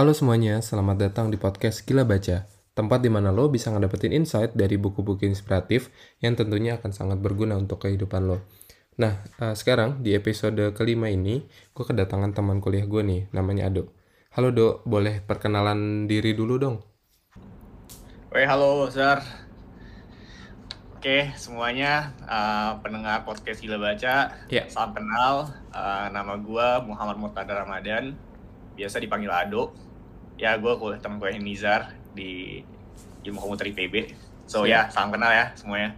Halo semuanya, selamat datang di podcast Gila Baca, tempat di mana lo bisa ngedapetin insight dari buku-buku inspiratif yang tentunya akan sangat berguna untuk kehidupan lo. Nah, uh, sekarang di episode kelima ini, gue kedatangan teman kuliah gue nih, namanya Ado. Halo Do, boleh perkenalan diri dulu dong? Woi, halo Zar. Oke, semuanya uh, pendengar podcast Gila Baca, Ya. salam kenal. Uh, nama gua Muhammad Murtada Ramadan, biasa dipanggil Ado. Ya, gua kuliah teman kuliah Nizar di Ilmu Komputer IPB. So Siap. ya, salam kenal ya semuanya.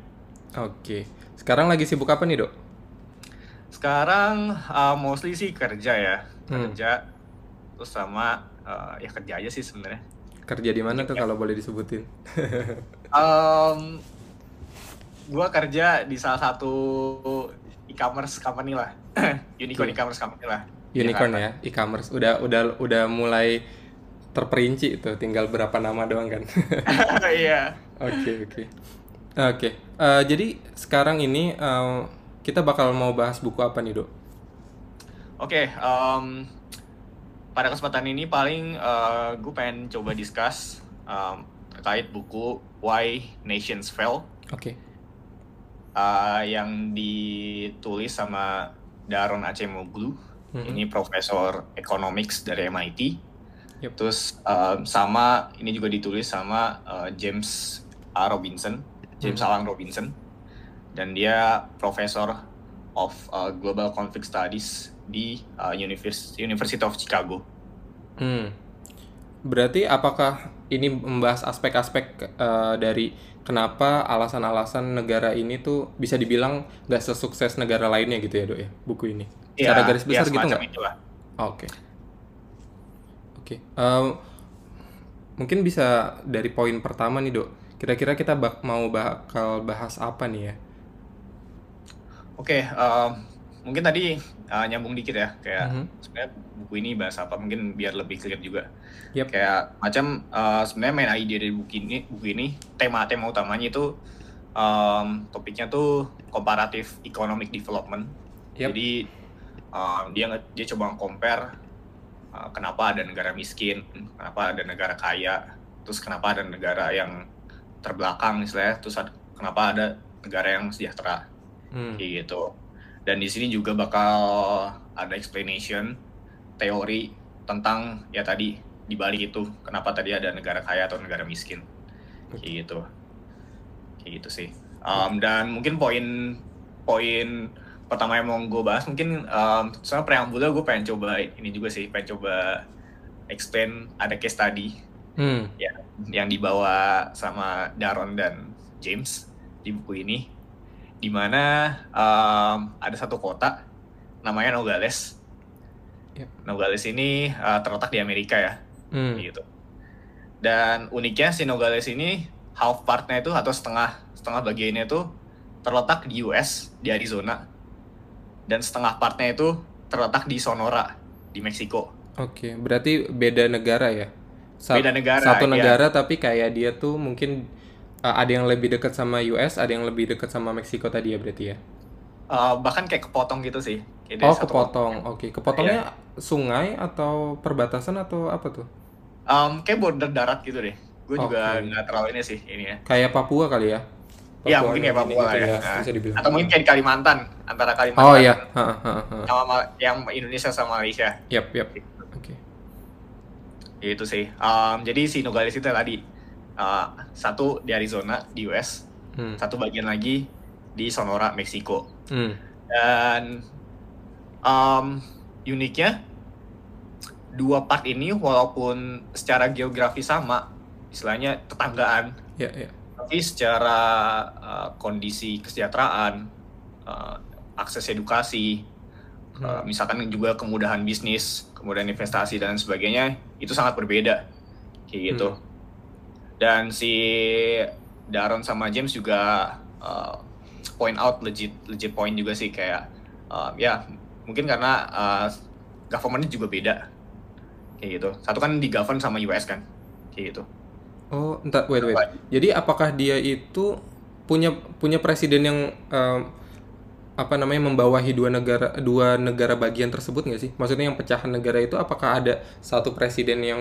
Oke, sekarang lagi sibuk apa nih Dok? Sekarang uh, mostly sih kerja ya, Hmm. kerja. Terus sama uh, ya kerja aja sih sebenarnya. Kerja di mana tuh kalau boleh disebutin? Um, gua kerja di salah satu e-commerce company lah, unicorn e-commerce company lah. Unicorn ya, e-commerce. Udah udah udah mulai terperinci itu, tinggal berapa nama doang kan? Iya. Oke oke oke. eh, jadi sekarang ini eh, kita bakal mau bahas buku apa nih dok? Oke, um, pada kesempatan ini paling gue pengen coba discuss um, terkait buku Why Nations Fail Oke. uh, yang ditulis sama Daron Acemoglu. Mhm. Ini profesor economics dari MIT. Yep. Terus um, sama ini juga ditulis sama uh, James A. Robinson, James Mhm. Alan Robinson, dan dia profesor of uh, Global Conflict Studies di uh, Univers- University of Chicago. Hmm. Berarti apakah ini membahas aspek-aspek eh, dari kenapa alasan-alasan negara ini tuh bisa dibilang nggak sesukses negara lainnya gitu ya dok ya buku ini? Secara garis besar gitu Ya, semacam nggak? itulah. Oke. Oke. Em, mungkin bisa dari poin pertama nih dok. Kira-kira kita bak- mau bakal bahas apa nih ya? Oke, um, mungkin tadi uh, nyambung dikit ya, kayak Mhm. sebenarnya buku ini bahas apa, mungkin biar lebih clear juga. Yep. Kayak macam uh, sebenarnya main ide dari buku ini, buku ini tema-tema utamanya itu um, topiknya tuh comparative economic development. Yep. Jadi um, dia dia coba compare uh, kenapa ada negara miskin, kenapa ada negara kaya, terus kenapa ada negara yang terbelakang misalnya, terus ad- kenapa ada negara yang sejahtera Hmm. kayak gitu. Dan di sini juga bakal ada explanation teori tentang ya tadi di balik itu kenapa tadi ada negara kaya atau negara miskin kayak gitu. Kayak gitu sih. Um, dan mungkin poin poin pertama yang mau gue bahas mungkin um, soalnya preambulnya gue pengen coba ini juga sih pengen coba explain ada case study Hmm. yang dibawa sama Daron dan James di buku ini di mana um, ada satu kota namanya Nogales. Yep. Nogales ini uh, terletak di Amerika ya, Hmm. gitu. Dan uniknya si Nogales ini half partnya itu atau setengah setengah bagiannya itu terletak di US di Arizona dan setengah partnya itu terletak di Sonora di Meksiko. Oke, berarti beda negara ya? Sa- Beda negara, Satu iya. negara tapi kayak dia tuh mungkin uh, ada yang lebih dekat sama US, ada yang lebih dekat sama Meksiko tadi ya berarti ya? Uh, bahkan kayak kepotong gitu sih. Kayak Oh, kepotong. Oke, kepotongnya Iya. sungai atau perbatasan atau apa tuh? Um, kayak border darat gitu deh. Gue juga Oke. nggak terlalu ini sih ini ya. Kayak Papua kali ya? Papua mungkin yang kayak Papua lah gitu ya. Nah, Bisa dibilang. Atau mungkin kayak di Kalimantan antara Kalimantan Oh iya, Ha, ha, ha, sama yang Indonesia sama Malaysia. Yap, yap. Oke. Itu sih. Um, jadi si Nogales itu tadi uh, satu di Arizona di US, Hmm. satu bagian lagi di Sonora Meksiko. Hmm. Dan um, uniknya dua part ini walaupun secara geografi sama, istilahnya tetanggaan, Ya, ya. Tapi secara uh, kondisi kesejahteraan, uh, akses edukasi, uh, Hmm. misalkan juga kemudahan bisnis, kemudahan investasi dan sebagainya itu sangat berbeda kayak gitu. Hmm. Dan si Daron sama James juga uh, point out legit legit point juga sih kayak uh, ya mungkin karena uh, governmentnya juga beda kayak gitu. Satu kan di govern sama US kan kayak gitu. Oh, entar wait wait. Jadi apakah dia itu punya punya presiden yang em, apa namanya membawahi dua negara dua negara bagian tersebut nggak sih? Maksudnya yang pecahan negara itu apakah ada satu presiden yang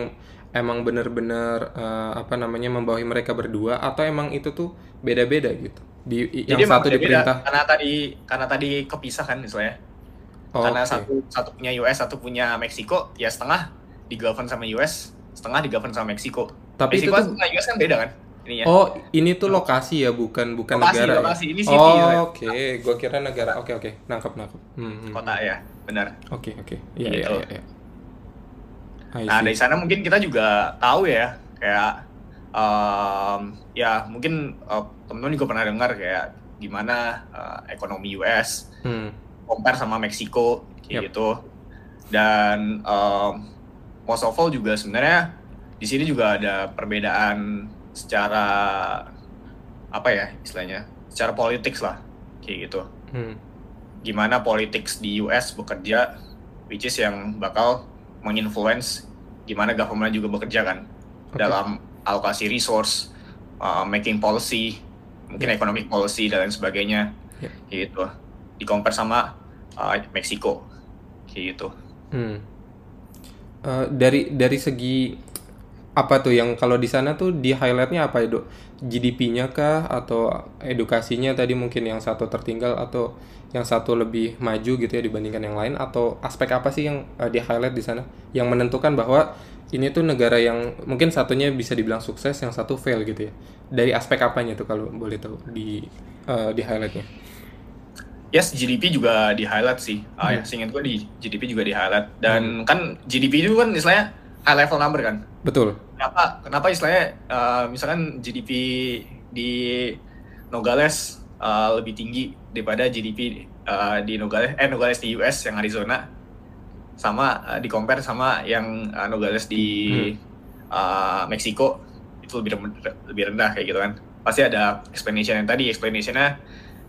emang benar-benar uh, apa namanya membawahi mereka berdua atau emang itu tuh beda-beda gitu? Di Jadi yang satu diperintah. karena tadi karena tadi kepisah kan misalnya. Oh, karena oke. satu satu punya US, satu punya Meksiko, ya setengah digovern sama US, setengah digovern sama Meksiko. Tapi itu Meksiko tuh sama US kan beda kan? Ininya. Oh, ini tuh lokasi ya, bukan bukan Lokasi, negara. ya? lokasi. Ini city, Oh, ya. oke. Gua kira negara. Oke, oke. Nangkep, nangkep. Hmm, hmm. Kota ya, benar. Oke, oke. Iya, iya, Gitu. iya, iya. I Nah see. dari sana mungkin kita juga tahu ya kayak em, ya mungkin eh, teman-teman juga pernah dengar kayak gimana eh, ekonomi US Hmm, compare sama Meksiko Yap. gitu dan em, most of all juga sebenarnya di sini juga ada perbedaan secara apa ya istilahnya secara politik lah kayak gitu hmm. gimana politics di US bekerja, which is yang bakal menginfluence gimana government juga bekerja kan Oke. dalam alokasi resource, uh, making policy, mungkin Ya. economic policy dan lain sebagainya, Ya. kayak gitu. Di compare sama uh, Meksiko, kayak gitu. Hmm. Eh, dari dari segi apa tuh yang kalau di sana tuh di highlightnya apa itu GDP-nya kah atau edukasinya tadi mungkin yang satu tertinggal atau yang satu lebih maju gitu ya dibandingkan yang lain atau aspek apa sih yang eh, di highlight di sana yang menentukan bahwa ini tuh negara yang mungkin satunya bisa dibilang sukses yang satu fail gitu ya dari aspek apanya tuh kalau boleh tahu di eh, di highlightnya Yes, GDP juga di highlight sih. Ah, Hmm. ya, seingat gue di GDP juga di highlight. Dan kan GDP itu kan istilahnya high level number kan. Betul. Kenapa kenapa istilahnya uh, misalkan GDP di Nogales uh, lebih tinggi daripada GDP uh, di Nogales eh Nogales di US yang Arizona sama uh, di compare sama yang uh, Nogales di uh, Meksiko itu lebih rem- lebih rendah kayak gitu kan. Pasti ada explanation yang tadi explanationnya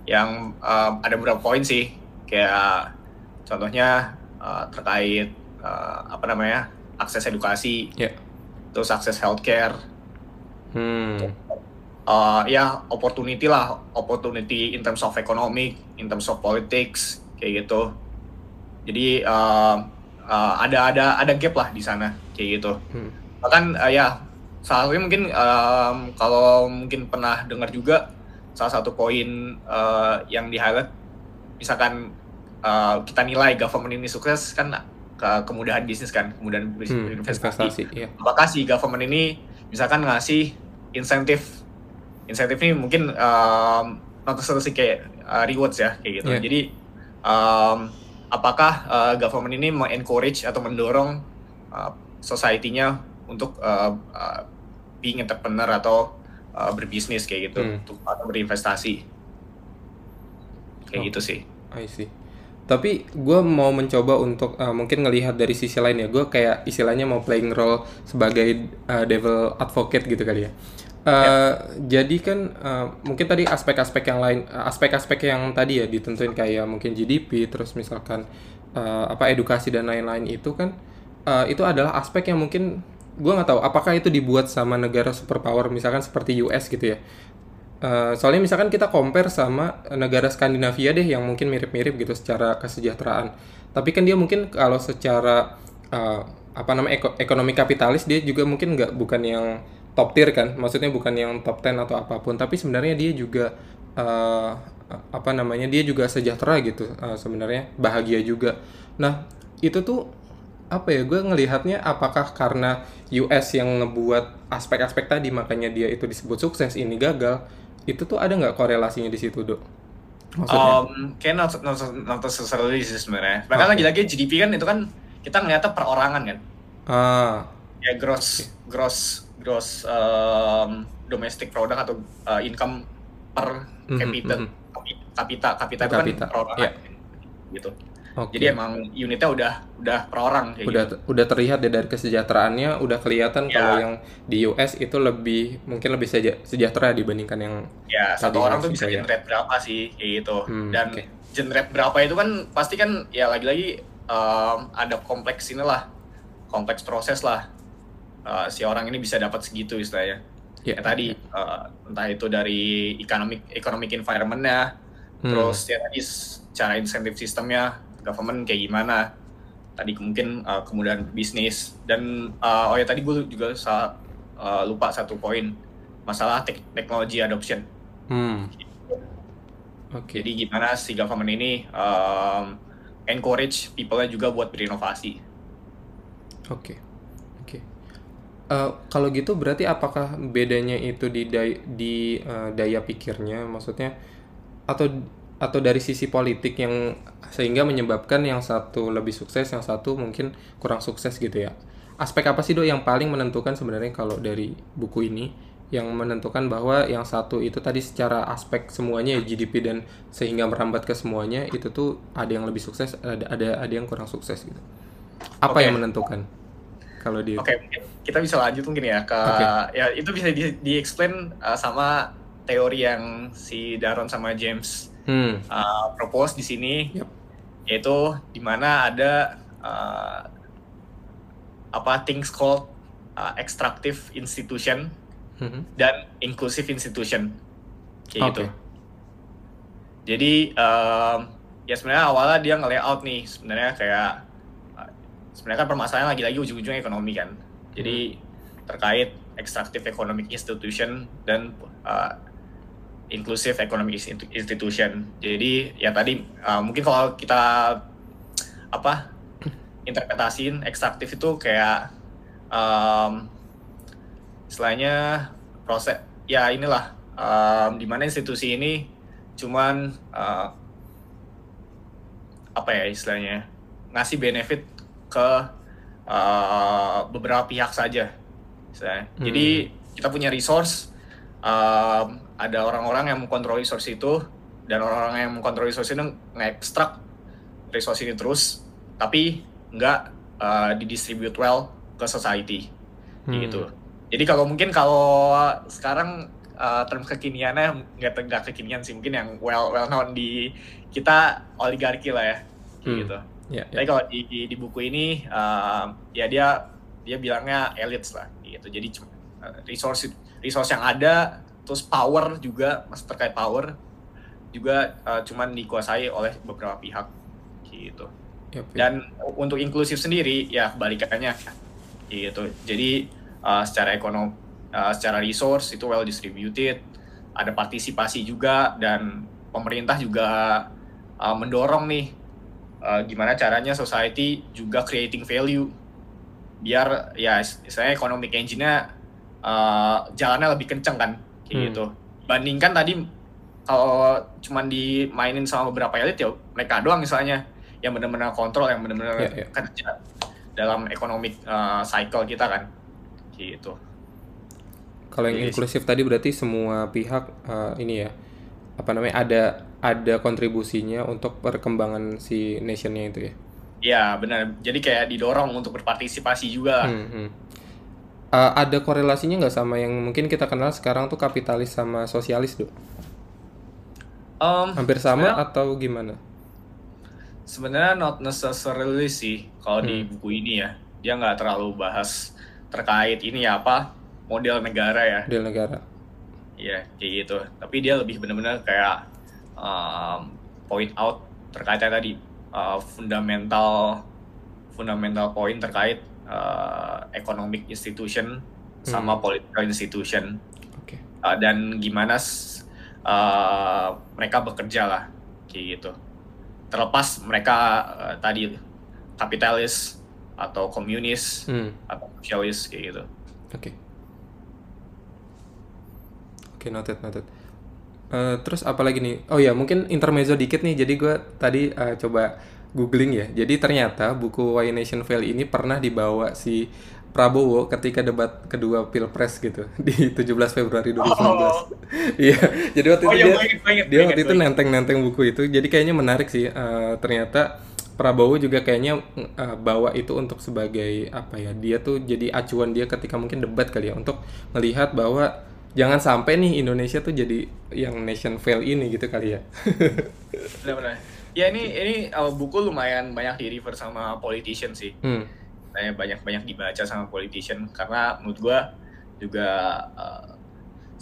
yang um, ada beberapa poin sih. Kayak contohnya uh, terkait uh, apa namanya akses edukasi. Ya terus akses healthcare. Hmm. Uh, ya opportunity lah. Opportunity in terms of economic in terms of politics kayak gitu. Jadi uh, uh, ada ada ada gap lah di sana kayak gitu. Hmm. bahkan uh, ya salah satunya mungkin um, kalau mungkin pernah dengar juga salah satu poin uh, yang di highlight misalkan uh, kita nilai government ini sukses kan ke kemudahan bisnis kan kemudahan bisnis Hmm, investasi investasi ya apakah si government ini misalkan ngasih insentif insentif ini mungkin um, not necessarily kayak uh, rewards ya kayak gitu Yeah. jadi um, apakah uh, government ini mengencourage atau mendorong uh, society-nya untuk uh, uh, being entrepreneur atau uh, berbisnis kayak gitu Hmm. untuk atau berinvestasi kayak Oh. gitu sih I see. Tapi gue mau mencoba untuk uh, mungkin ngelihat dari sisi lain ya. Gue kayak istilahnya mau playing role sebagai uh, devil advocate gitu kali ya. Uh, Jadi kan uh, mungkin tadi aspek-aspek yang lain, aspek-aspek yang tadi ya ditentuin kayak mungkin GDP, terus misalkan uh, apa edukasi dan lain-lain itu kan uh, itu adalah aspek yang mungkin gue nggak tahu apakah itu dibuat sama negara superpower misalkan seperti US gitu ya. Eh, soalnya misalkan kita compare sama negara Skandinavia deh yang mungkin mirip-mirip gitu secara kesejahteraan. Tapi kan dia mungkin kalau secara eh, apa namanya eko- ekonomi kapitalis dia juga mungkin nggak bukan yang top tier kan. Maksudnya bukan yang top 10 atau apa pun. Tapi sebenarnya dia juga eh, apa namanya dia juga sejahtera gitu eh, sebenarnya bahagia juga. Nah itu tuh apa ya gue ngelihatnya apakah karena US yang ngebuat aspek-aspek tadi makanya dia itu disebut sukses ini gagal itu tuh ada nggak korelasinya di situ dok maksudnya Um, kayak not, not, not necessarily sih sebenarnya. Bahkan Oke. lagi-lagi GDP kan itu kan kita ngeliatnya perorangan kan. ah Ya gross gross gross um, domestic product atau uh, income per Mhm, capita mhm. kapi- kapita kapita itu Kapita, kan perorangan iya. gitu. Oke Jadi emang unitnya udah udah per orang kayak udah gitu. udah terlihat deh dari kesejahteraannya udah kelihatan Ya. kalau yang di US itu lebih mungkin lebih seja- sejahtera dibandingkan yang Ya satu orang tuh bisa ya. generate berapa sih kayak gitu. Hmm, Dan oke. generate berapa itu kan pasti kan ya lagi-lagi um, ada kompleks inilah kompleks proses lah. Uh, si orang ini bisa dapat segitu istilahnya. ya ya tadi uh, entah itu dari economic economic environment-nya Hmm. terus ya tadi cara insentif sistemnya government kayak gimana tadi mungkin uh, kemudahan bisnis dan uh, oh ya tadi gue juga sa- uh, lupa satu poin masalah tek- teknologi adoption Hmm. Oke. jadi gimana si government ini um, encourage people-nya juga buat berinovasi Oke. Oke. Eh, kalau gitu berarti apakah bedanya itu di day- di eh, daya pikirnya maksudnya atau atau dari sisi politik yang sehingga menyebabkan yang satu lebih sukses, yang satu mungkin kurang sukses gitu ya. Aspek apa sih Dok yang paling menentukan sebenarnya kalau dari buku ini yang menentukan bahwa yang satu itu tadi secara aspek semuanya ya GDP dan sehingga merambat ke semuanya itu tuh ada yang lebih sukses, ada ada ada yang kurang sukses gitu. Apa Oke. yang menentukan kalau di Oke, mungkin kita bisa lanjut mungkin ya ke Oke. ya itu bisa di, di explain uh, sama teori yang si Daron sama James Hmm. uh, propose di sini, Yap. yaitu di mana ada uh, apa things called uh, extractive institution Mhm. dan inclusive institution kayak gitu. Oke. Jadi um, ya sebenarnya awalnya dia nge-layout nih sebenarnya kayak uh, sebenarnya kan permasalahan lagi-lagi ujung-ujungnya ekonomi kan. Jadi terkait extractive economic institution dan uh, inclusive economic institu- institution. Jadi ya tadi uh, mungkin kalau kita apa interpretasiin ekstraktif itu kayak um, istilahnya proses ya inilah um, di mana institusi ini cuman uh, apa ya istilahnya ngasih benefit ke uh, beberapa pihak saja. Hmm. jadi kita punya resource um, ada orang-orang yang mengkontrol resource itu dan orang-orang yang mengkontrol resource itu ngekstrak resource ini terus tapi nggak uh, didistribute well ke society Hmm. gitu. Jadi kalau mungkin kalau sekarang uh, term kekiniannya nggak nggak kekinian sih mungkin yang well well known di kita oligarki lah ya Hmm. gitu. Ya, ya. Tapi kalau di, di, di buku ini uh, ya dia dia bilangnya elites lah gitu. Jadi resource resource yang ada terus power juga masih terkait power juga uh, cuman dikuasai oleh beberapa pihak gitu. Yap, yap. Dan untuk inklusif sendiri ya kebalikannya gitu. Jadi uh, secara ekonom, uh, secara resource itu well distributed, ada partisipasi juga dan pemerintah juga uh, mendorong nih uh, gimana caranya society juga creating value biar ya saya economic engine-nya uh, jalannya lebih kenceng kan Hmm. gitu. Bandingkan tadi kalau cuman dimainin sama beberapa elit ya mereka doang misalnya yang benar-benar kontrol yang benar-benar Ya, ya. kerja dalam economic uh, cycle kita kan gitu Kalau yang Jadi- inklusif tadi berarti semua pihak eh, ini ya apa namanya ada ada kontribusinya untuk perkembangan si nationnya itu ya. ya benar jadi kayak didorong untuk berpartisipasi juga. Hmm, hmm. Eh, ada korelasinya nggak sama yang mungkin kita kenal sekarang tuh kapitalis sama sosialis dok? Em, Hampir sama atau gimana? sebenarnya not necessarily sih kalau di Hmm. buku ini ya dia nggak terlalu bahas terkait ini ya apa model negara ya Di negara. Iya, kayak gitu. Tapi dia lebih benar-benar kayak um, point out terkaitnya tadi uh, fundamental fundamental point terkait uh, economic institution sama Hmm. political institution Oke. Uh, dan gimana uh, mereka bekerja lah kayak gitu. Terlepas mereka uh, tadi kapitalis atau komunis Hmm. atau sosialis kayak gitu. Oke. Oke, noted, noted. Eh, terus apa lagi nih? Oh ya, mungkin intermezzo dikit nih. Jadi gue tadi eh, coba googling ya. Jadi ternyata buku Why Nation Fail ini pernah dibawa si Prabowo ketika debat kedua Pilpres gitu di 17 Februari 2019. Iya, jadi waktu Oh itu iya, dia waktu itu nenteng-nenteng buku itu. Jadi kayaknya menarik sih. Eh, ternyata Prabowo juga kayaknya eh, bawa itu untuk sebagai apa ya? Dia tuh jadi acuan dia ketika mungkin debat kali ya untuk melihat bahwa jangan sampai nih Indonesia tuh jadi yang nation fail ini gitu kali ya. benar-benar ya ini ini uh, buku lumayan banyak di refer sama politician sih hmm. banyak banyak banyak dibaca sama politician karena menurut gua juga uh,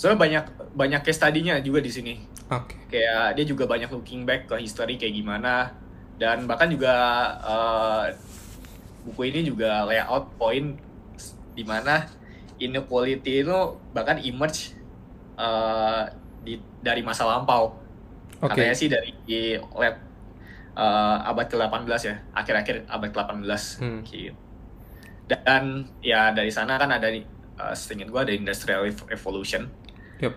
soalnya banyak banyak case study-nya juga di sini Oke. kayak dia juga banyak looking back ke history kayak gimana dan bahkan juga eh, buku ini juga layout point di mana inequality itu bahkan emerge eh, di dari masa lampau Oke. katanya sih dari di late eh, abad ke-18 ya. Akhir-akhir abad ke-18 Hmm. gitu. Dan ya dari sana kan ada uh, setingin gua ada industrial revolution. Yep.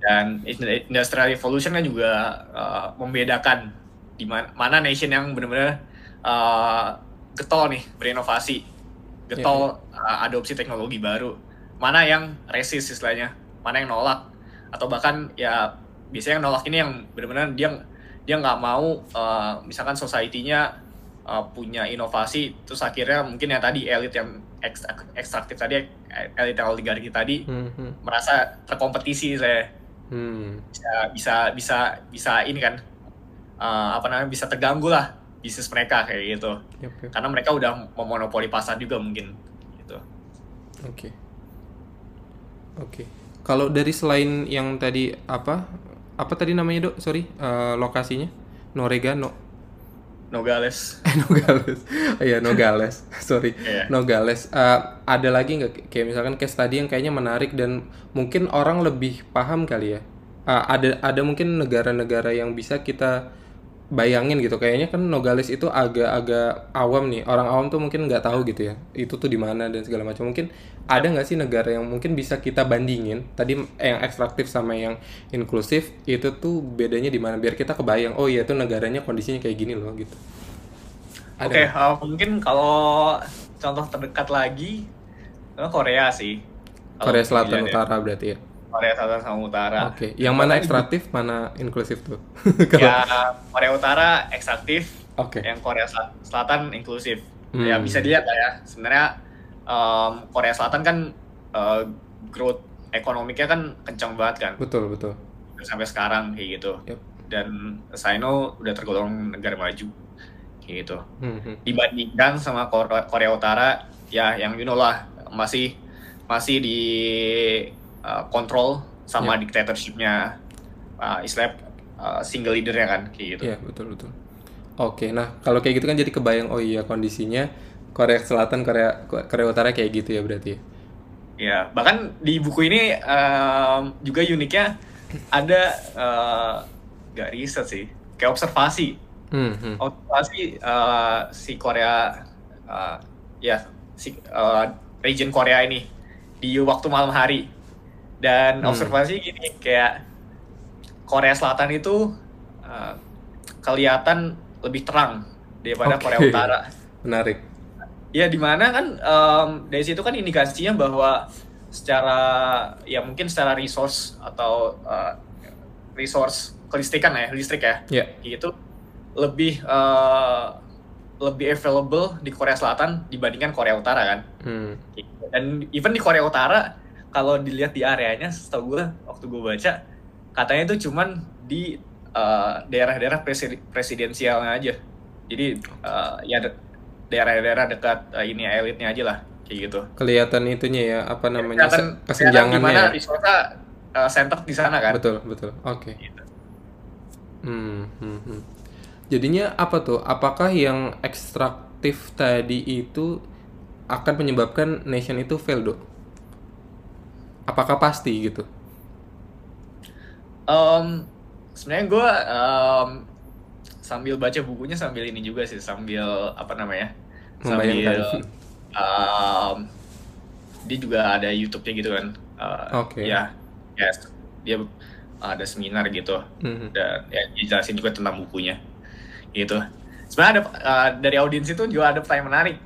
dan industrial revolution kan juga uh, membedakan di mana, mana nation yang benar-benar uh, getol nih berinovasi. Getol uh, adopsi teknologi baru. Mana yang resist istilahnya mana yang nolak. Atau bahkan ya biasanya yang nolak ini yang benar-benar dia dia nggak mau uh, misalkan society-nya uh, punya inovasi terus akhirnya mungkin yang tadi elit yang ekstra- ekstraktif tadi elit yang oligarki tadi Hmm, hmm, merasa terkompetisi saya hmm. bisa bisa bisa bisa ini kan uh, apa namanya bisa terganggu lah bisnis mereka kayak gitu Yep, yep. karena mereka udah memonopoli pasar juga mungkin gitu Oke. Oke. Kalau dari selain yang tadi apa? Apa tadi namanya, Dok? Sorry, eh, lokasinya? Norega, no Nogales eh, Nogales. Oh Iya, Nogales. Sorry. Iya. Nogales. Eh, ada lagi nggak kayak misalkan case tadi yang kayaknya menarik dan mungkin orang lebih paham kali ya? Eh, ada ada mungkin negara-negara yang bisa kita bayangin gitu. Kayaknya kan Nogales itu agak-agak awam nih. Orang awam tuh mungkin nggak tahu gitu ya. Itu tuh di mana dan segala macam. Mungkin ada nggak sih negara yang mungkin bisa kita bandingin? Tadi yang ekstraktif sama yang inklusif itu tuh bedanya di mana? Biar kita kebayang. Oh iya tuh negaranya kondisinya kayak gini loh gitu. Oke nggak? uh, mungkin kalau contoh terdekat lagi Korea sih Korea Selatan ya. Utara berarti ya. Korea Selatan sama Utara Oke, yang mana ekstraktif, mana inklusif tuh? ya Korea Utara ekstraktif Oke. yang Korea Sel- Selatan inklusif. Hmm. Ya bisa dilihat lah ya. Sebenarnya em, Korea Selatan kan eh, growth ekonomiknya kan kencang banget kan Betul, betul. sampai sekarang kayak gitu. Yep. Dan Sino udah tergolong negara maju kayak gitu. Hmm, hmm. Dibandingkan sama Korea, Korea Utara ya yang you know lah masih masih di eh, kontrol sama dictatorshipnya uh, istilah eh, single leadernya kan kayak gitu. Iya, betul, betul. Oke, nah kalau kayak gitu kan jadi kebayang, oh iya kondisinya Korea Selatan, Korea Korea Utara kayak gitu ya berarti. ya? Ya, bahkan di buku ini em, juga uniknya ada eh, nggak riset sih, kayak observasi, Hmm, hmm. observasi eh, si Korea, eh, ya si eh, region Korea ini di waktu malam hari dan Hmm. observasi gini kayak Korea Selatan itu eh, kelihatan lebih terang daripada Oke. Korea Utara. Menarik. Ya di mana kan em, dari situ kan indikasinya bahwa secara ya mungkin secara resource atau eh, resource kelistrikan ya listrik ya Ya, itu lebih eh, lebih available di Korea Selatan dibandingkan Korea Utara kan hmm. dan even di Korea Utara kalau dilihat di areanya setahu gue waktu gue baca katanya itu cuman di eh, daerah-daerah presiden- presidensialnya aja jadi eh, ya de- daerah-daerah dekat eh, ini elitnya aja lah kayak gitu kelihatan itunya ya, apa namanya kelihatan se- kesenjangannya ya. eh, center di sana kan Betul, betul. Oke. Gitu. Hmm, hmm, hmm. Jadinya apa tuh? Apakah yang ekstraktif tadi itu akan menyebabkan nation itu fail, Dok? Apakah pasti gitu? Em, sebenarnya gue sambil baca bukunya sambil ini juga sih sambil apa namanya sambil em, dia juga ada YouTube-nya gitu kan Eh, Oke. ya ya dia ada seminar gitu Hmm, dan ya dijelasin juga tentang bukunya gitu sebenarnya ada eh, dari audiens itu juga ada pertanyaan menarik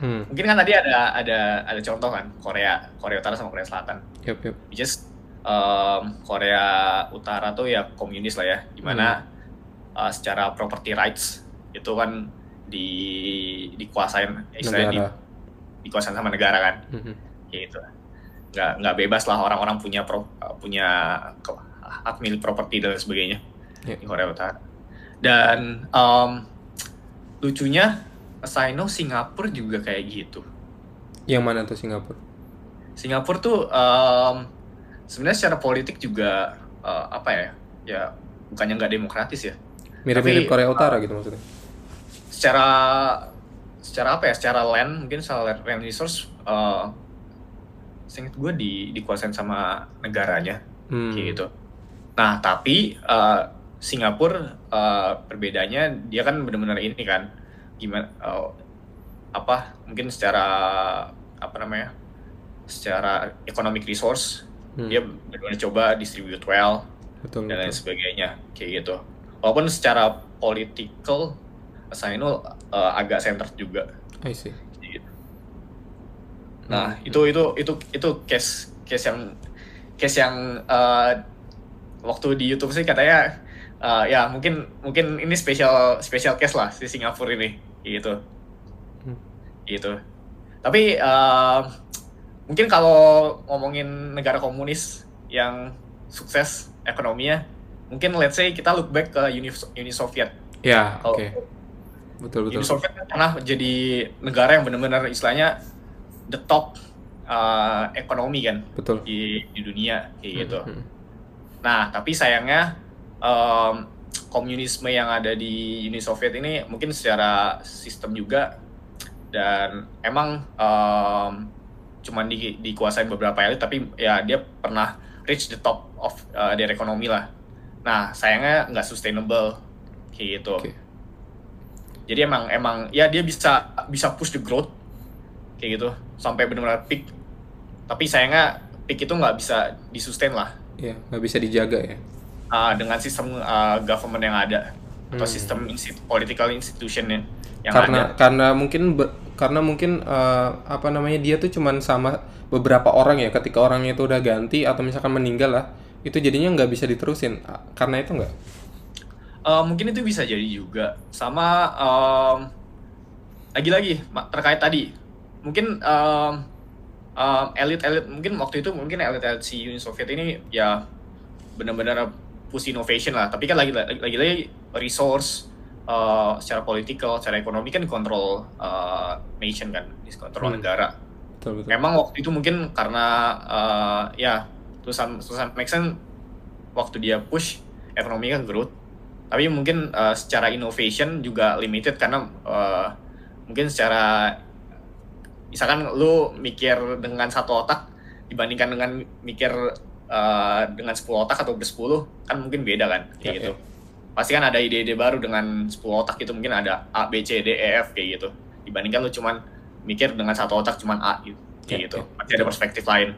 hmm. mungkin kan tadi ada ada ada contoh kan Korea Korea Utara sama Korea Selatan Yup, yup. which is um, Korea Utara tuh ya komunis lah ya di mana uh, secara property rights itu kan di dikuasain istilahnya di, dikuasain sama negara kan Hmm, hmm. gitu nggak nggak bebas lah orang-orang punya pro, uh, punya hak milik properti dan sebagainya Ya. di Korea Utara dan um, lucunya Sino Singapura juga kayak gitu Yang mana tuh Singapura? Singapura tuh em, sebenarnya secara politik juga eh, apa ya ya bukannya nggak demokratis ya Mirip-mirip Korea Utara gitu maksudnya. secara secara apa ya secara land mungkin secara land resource uh, seingat gue di dikuasain sama negaranya Hmm. kayak gitu nah tapi uh, Singapura uh, perbedaannya dia kan benar-benar ini kan gimana uh, apa mungkin secara apa namanya secara economic resource Hmm. dia benar-benar coba distribute well betul, dan lain betul. sebagainya kayak gitu walaupun secara political saya itu uh, agak center juga I see. gitu. nah Hmm. itu itu itu itu case case yang case yang uh, waktu di YouTube sih katanya uh, ya mungkin mungkin ini special special case lah si Singapura ini gitu Hmm. gitu tapi uh, mungkin kalau ngomongin negara komunis yang sukses ekonominya mungkin let's say kita look back ke Uni, Uni Soviet Ya, Kalau- oke. Betul, betul. Uni Soviet kan pernah jadi negara yang benar-benar istilahnya the top uh, ekonomi kan Betul. di, di dunia kayak gitu. Hmm, hmm. Nah, tapi sayangnya em, komunisme yang ada di Uni Soviet ini mungkin secara sistem juga dan emang em, cuman di, dikuasai beberapa elit tapi ya dia pernah reach the top of uh, their economy lah. Nah, sayangnya nggak sustainable kayak gitu. Oke. Jadi emang emang ya dia bisa bisa push the growth kayak gitu sampai benar-benar peak. Tapi sayangnya peak itu nggak bisa disustain lah Ya, nggak bisa dijaga ya. Uh, dengan sistem uh, government yang ada atau Hmm. sistem political institution yang karena ada. karena mungkin be- karena mungkin eh, apa namanya dia tuh cuman sama beberapa orang ya ketika orangnya itu udah ganti atau misalkan meninggal lah itu jadinya nggak bisa diterusin karena itu nggak Uh, mungkin itu bisa jadi juga sama um, lagi-lagi terkait tadi mungkin um, um, elit-elit mungkin waktu itu mungkin elit-elit si Uni Soviet ini ya benar-benar push innovation lah. Tapi kan lagi lagi-lagi resource uh, secara political secara ekonomi kan kontrol uh, nation kan kontrol Hmm. negara. Betul betul. Memang waktu itu mungkin karena uh, ya tulisan tulisan Maxen waktu dia push ekonomi kan growth. Tapi mungkin uh, secara innovation juga limited karena uh, mungkin secara misalkan lu mikir dengan satu otak dibandingkan dengan mikir uh, dengan 10 otak atau bersepuluh kan mungkin beda kan kayak Ya, gitu. pasti kan ada ide-ide baru dengan 10 otak itu mungkin ada A B C D E F kayak gitu. Dibandingkan lu cuman mikir dengan satu otak cuman A gitu kayak Ya, gitu. ya. pasti ada perspektif lain.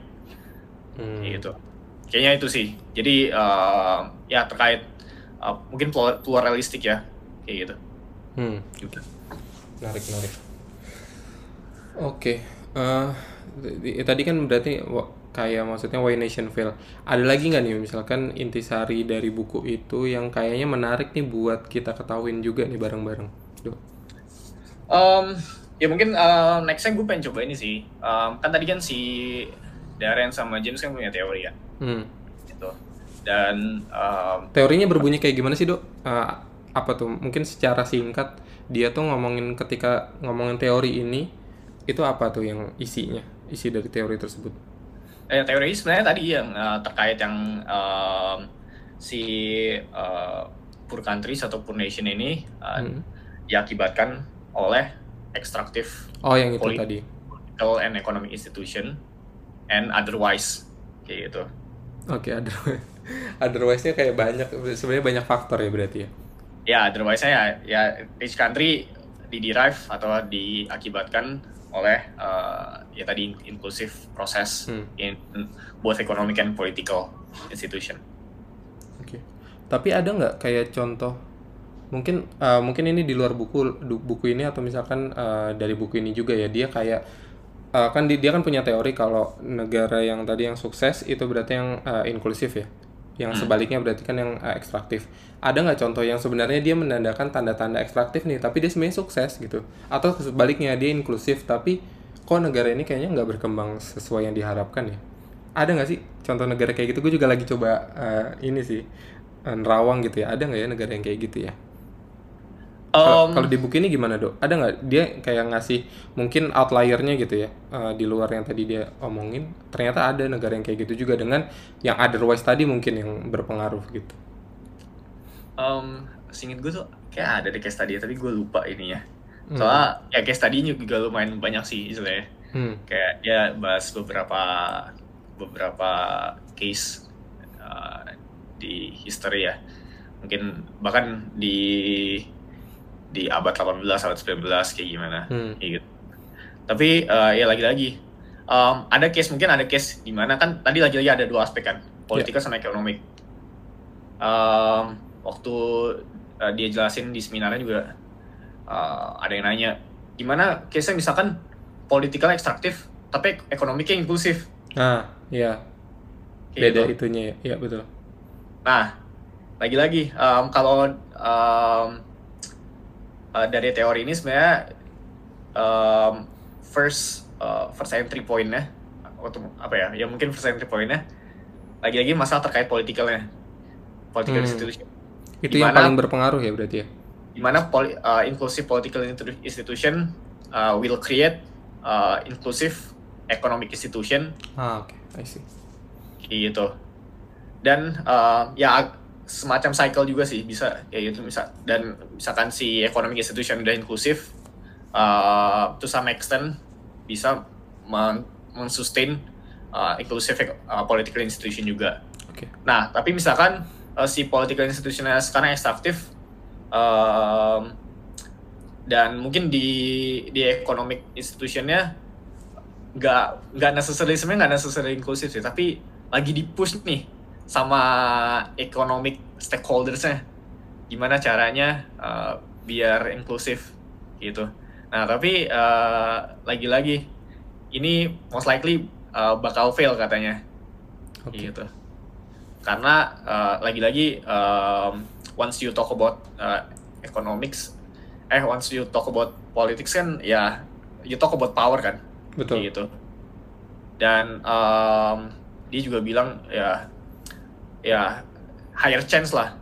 Hmm. kayak gitu. Kayaknya itu sih. Jadi uh, ya terkait uh, mungkin pluralistik ya kayak gitu. Hmm. menarik menarik. Oke eh, di- tadi kan berarti kayak maksudnya Why Nation Fail ada lagi nggak nih misalkan intisari dari buku itu yang kayaknya menarik nih buat kita ketahuin juga nih bareng-bareng. Um, ya mungkin uh, nextnya gue pengen coba ini sih. Um, kan tadi kan si Darren sama James kan punya teori ya, Hmm. gitu. Dan um, teorinya berbunyi kayak gimana sih dok Eh, apa tuh mungkin secara singkat dia tuh ngomongin ketika ngomongin teori ini itu apa tuh yang isinya isi dari teori tersebut eh, teori sebenarnya tadi yang uh, terkait yang um, si uh, poor countries atau poor nation ini uh, Hmm. diakibatkan oleh ekstraktif oh yang itu tadi political and economic institution and otherwise kayak gitu. Oke, otherwise, otherwise-nya kayak banyak, sebenarnya banyak faktor ya berarti ya. Ya, otherwise ya, ya each country diderive atau diakibatkan oleh uh, ya tadi inclusive proses Hmm. in both economic and political institution. Oke. Tapi ada nggak kayak contoh, mungkin uh, mungkin ini di luar buku buku ini atau misalkan uh, dari buku ini juga ya dia kayak uh, kan di- dia kan punya teori kalau negara yang tadi yang sukses itu berarti yang uh, inklusif ya. Yang sebaliknya berarti kan yang uh, ekstraktif. Ada nggak contoh yang sebenarnya dia menandakan tanda-tanda ekstraktif nih, tapi dia sebenarnya sukses gitu? Atau sebaliknya dia inklusif tapi kok negara ini kayaknya nggak berkembang sesuai yang diharapkan ya? Ada nggak sih contoh negara kayak gitu? Gue juga lagi coba uh, ini sih uh, nerawang gitu ya. Ada nggak ya negara yang kayak gitu ya? Kalau Um, kalau di buku ini gimana dok? Ada nggak dia kayak ngasih mungkin outliernya gitu ya uh, di luar yang tadi dia omongin? Ternyata ada negara yang kayak gitu juga dengan yang otherwise tadi mungkin yang berpengaruh gitu. um, singkat gue tuh kayak ada di case tadi tapi gue lupa ininya Hmm. soalnya ya case tadi juga lumayan banyak sih istilahnya Hmm. kayak dia bahas beberapa beberapa case uh, di history ya mungkin bahkan di di abad 18 abad 19 kayak gimana Hmm. kayak gitu tapi uh, ya lagi-lagi um, ada case mungkin ada case di mana kan tadi lagi-lagi ada dua aspek kan politika sama ekonomi um, waktu uh, dia jelasin di seminarnya juga uh, ada yang nanya gimana case-nya misalkan politikal ekstraktif tapi ekonomiknya inklusif Nah, iya. kayak Beda gitu. itunya ya. Iya, betul. Nah, lagi-lagi um, kalau um, uh, dari teori ini sebenarnya um, first uh, first entry point-nya atau apa ya? Ya mungkin first entry point-nya lagi-lagi masalah terkait politikalnya. Political Hmm. institution. Itu yang Gimana- paling berpengaruh ya berarti ya. Di mana poli, uh, inclusive political institu- institution uh, will create uh, inclusive economic institution Ah, oke. I see. gitu dan uh, ya semacam cycle juga sih bisa kayak gitu bisa dan misalkan si economic institution udah inklusif uh, to some extent bisa men- mensustain uh, inclusive uh, political institution juga Oke. nah tapi misalkan uh, si political institutionnya sekarang ekstraktif um, dan mungkin di di economic institutionnya nggak nggak necessarily sebenarnya nggak necessarily inklusif sih tapi lagi di push nih sama economic stakeholdersnya. Gimana caranya uh, biar inklusif gitu. Nah tapi uh, lagi-lagi ini most likely uh, bakal fail katanya. Oke. gitu. Karena uh, lagi-lagi um, once you talk about uh, economics eh once you talk about politics kan ya you talk about power kan? Betul. gitu. Dan um, dia juga bilang ya ya higher chance lah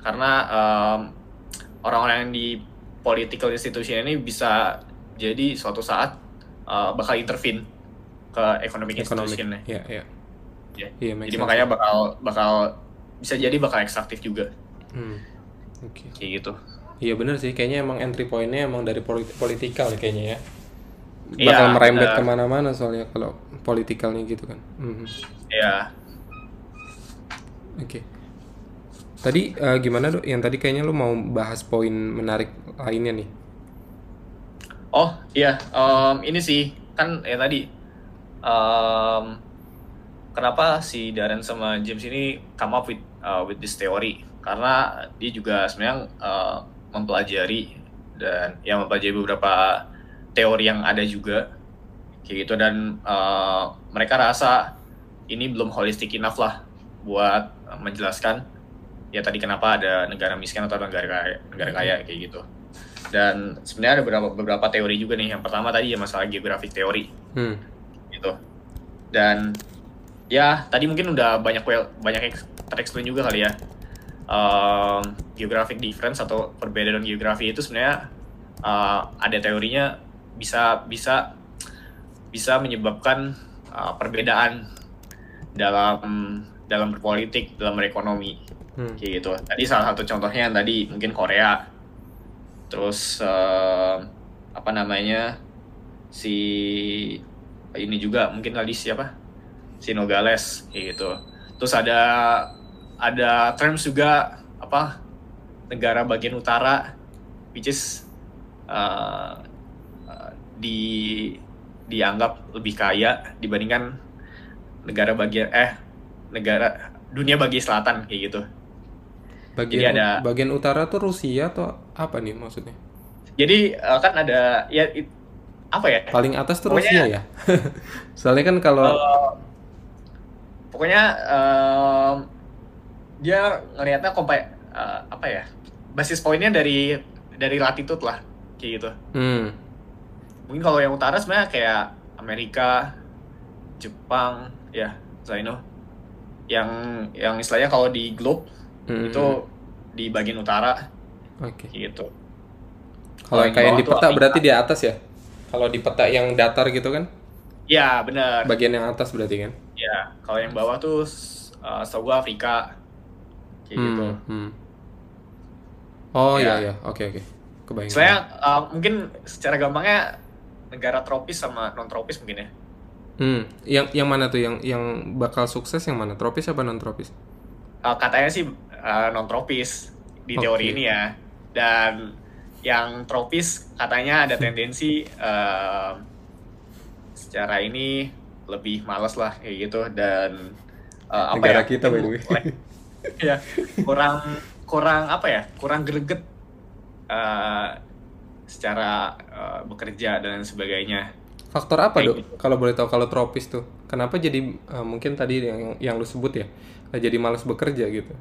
karena um, orang-orang yang di political institution ini bisa jadi suatu saat uh, bakal intervene ke economic Ekonomi. institution Iya, iya. Ya. Iya, make jadi sense. makanya bakal bakal bisa jadi bakal ekstraktif juga Hmm. Oke. kayak gitu Iya bener sih, kayaknya emang entry point-nya emang dari polit- politikal kayaknya ya. Iya, Bakal merembet bener. ke mana-mana soalnya kalau politikalnya gitu kan. Mhm. ya Oke. Tadi eh, gimana dok? Yang tadi kayaknya lu mau bahas poin menarik lainnya nih. Oh iya, em, ini sih kan ya tadi em, kenapa si Darren sama James ini come up with uh, with this theory karena dia juga sebenarnya uh, mempelajari dan ya mempelajari beberapa teori yang ada juga kayak gitu dan uh, mereka rasa ini belum holistic enough lah buat uh, menjelaskan ya tadi kenapa ada negara miskin atau negara kaya, negara kaya kayak gitu. Dan sebenarnya ada beberapa beberapa teori juga nih. Yang pertama tadi ya masalah geographic teori. Hmm. gitu. Dan ya tadi mungkin udah banyak well, banyak ex- terexplain juga kali ya. Um, geographic difference atau perbedaan geografi itu sebenarnya uh, ada teorinya bisa bisa bisa menyebabkan uh, perbedaan dalam dalam berpolitik dalam berekonomi. Hmm. kayak gitu. Tadi salah satu contohnya yang tadi mungkin Korea. Terus eh, apa namanya si ini juga mungkin tadi siapa si Nogales kayak gitu. Terus ada ada terms juga apa negara bagian utara which is eh, di dianggap lebih kaya dibandingkan negara bagian eh negara dunia bagian selatan kayak gitu Bagian Jadi ada- bagian utara tuh Rusia atau apa nih maksudnya? Jadi eh, kan ada ya it- apa ya? Paling atas tuh Pokoknya- Rusia ya. Soalnya kan kalau Eh, pokoknya em, dia ngelihatnya kompa eh, apa ya? Basis poinnya dari dari latitude lah kayak gitu. hmm. Mungkin kalau yang utara sebenarnya kayak Amerika, Jepang, ya, Zaino. Yang yang istilahnya kalau di globe hmm. itu di bagian utara Oke. kayak gitu. Kalau yang kayak bawah di peta berarti di atas ya? Kalau di peta yang datar gitu kan? Ya, benar. Bagian yang atas berarti kan? Ya, kalau yang bawah tuh uh, setahu gua Afrika kayak gitu. Hmm, hmm. Oh Ya. iya iya, oke oke. Kebayang. Istilahnya uh, mungkin secara gampangnya negara tropis sama non tropis mungkin ya. Hmm, yang yang mana tuh yang yang bakal sukses yang mana? Tropis apa non tropis? Uh, katanya sih non tropis di teori Oke. ini ya. Dan yang tropis katanya ada tendensi uh, secara ini lebih males lah kayak gitu dan uh, apa Negara ya? kita, by the way. Ya kurang kurang apa ya? Kurang greget uh, secara uh, bekerja dan sebagainya. Faktor apa dok? Kalau boleh tahu kalau tropis tuh, kenapa jadi eh, mungkin tadi yang yang lu sebut ya, eh, jadi malas bekerja gitu?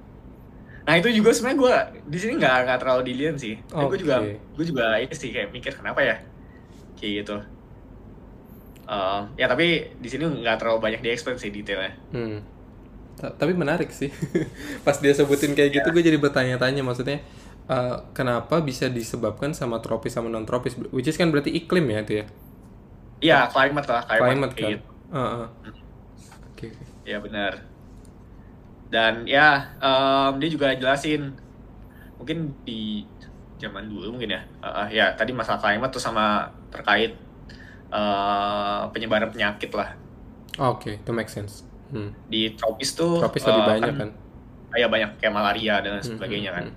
Nah itu juga sebenarnya gue di sini nggak nggak terlalu dilihat sih. Gue Oke. juga gue juga ini sih kayak mikir kenapa ya kayak gitu. Eh, ya tapi di sini nggak terlalu banyak diexplain sih detailnya. Hmm. Ta- Tapi menarik sih. Pas dia sebutin kayak gitu, gue jadi bertanya-tanya. Maksudnya, eh, kenapa bisa disebabkan sama tropis sama non tropis? Which is kan berarti iklim ya itu ya? Iya climate lah climate, Climate kan? gitu. Heeh. Oke. oke. Ya benar. Dan ya em, dia juga jelasin mungkin di zaman dulu mungkin ya. Eh, ya tadi masalah climate tuh sama terkait eh, penyebaran penyakit lah Oke, itu make sense. Hmm. di tropis tuh. Tropis lebih eh, banyak kan? Ya banyak kayak malaria dan Hmm, sebagainya hmm, kan. hmm.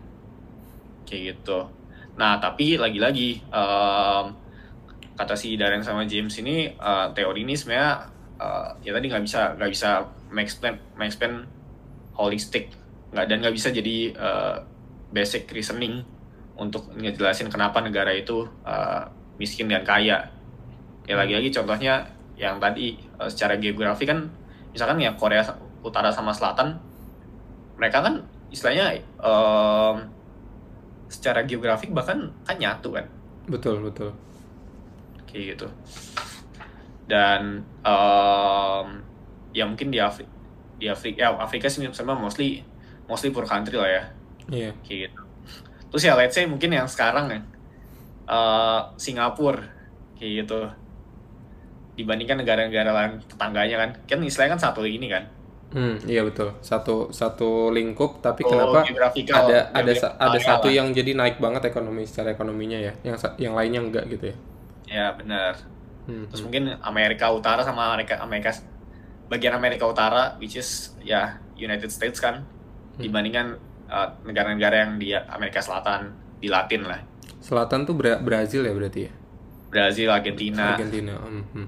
kayak gitu. Nah tapi lagi-lagi em, kata si Darren sama James ini eh, teori ini sebenarnya eh, ya tadi nggak bisa nggak bisa explain explain holistic nggak dan nggak bisa jadi eh, basic reasoning untuk ngejelasin kenapa negara itu eh, miskin dan kaya. Ya lagi-lagi contohnya yang tadi eh, secara geografi kan misalkan ya Korea Utara sama Selatan mereka kan istilahnya em, secara geografik bahkan kan nyatu kan Betul, betul. Kayak gitu. Dan em, ya mungkin di Afrika di Afrika ya Afrika sih sama mostly mostly poor country lah ya. Iya. kayak gitu. Terus ya let's say mungkin yang sekarang ya eh, Singapura kayak gitu. Dibandingkan negara-negara lain tetangganya kan kan istilahnya kan satu ini kan. Hmm, iya betul. Satu satu lingkup, tapi Oh, kenapa ada ada ada satu yang jadi naik banget ekonomi secara ekonominya ya, yang yang lainnya enggak gitu ya. Ya benar Hmm, terus hmm. mungkin Amerika Utara sama Amerika Amerika bagian Amerika Utara which is ya United States kan Hmm. dibandingkan uh, negara-negara yang di Amerika Selatan di Latin lah Selatan tuh Bra- Brazil ya berarti ya. Brazil Argentina Argentina. Hmm, hmm.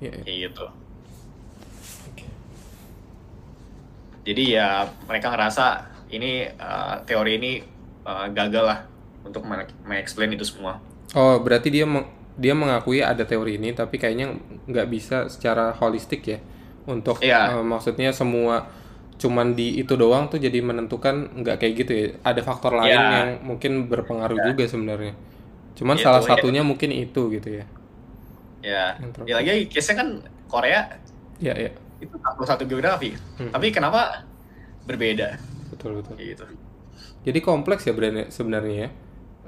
Iya, iya. kayak gitu jadi ya mereka ngerasa ini uh, teori ini uh, gagal lah untuk men- mengeksplain itu semua Oh, berarti dia meng- dia mengakui ada teori ini, tapi kayaknya nggak bisa secara holistik ya. Untuk Iya. eh, maksudnya semua cuman di itu doang tuh jadi menentukan nggak kayak gitu ya. Ada faktor lain Iya. yang mungkin berpengaruh juga sebenarnya. Cuman Gitu, salah ya. satunya mungkin itu gitu ya. ya ya lagi case-nya kan Korea Ya, ya. itu satu satu geografi Hmm. tapi kenapa berbeda Betul, betul. gitu Jadi kompleks ya sebenarnya ya.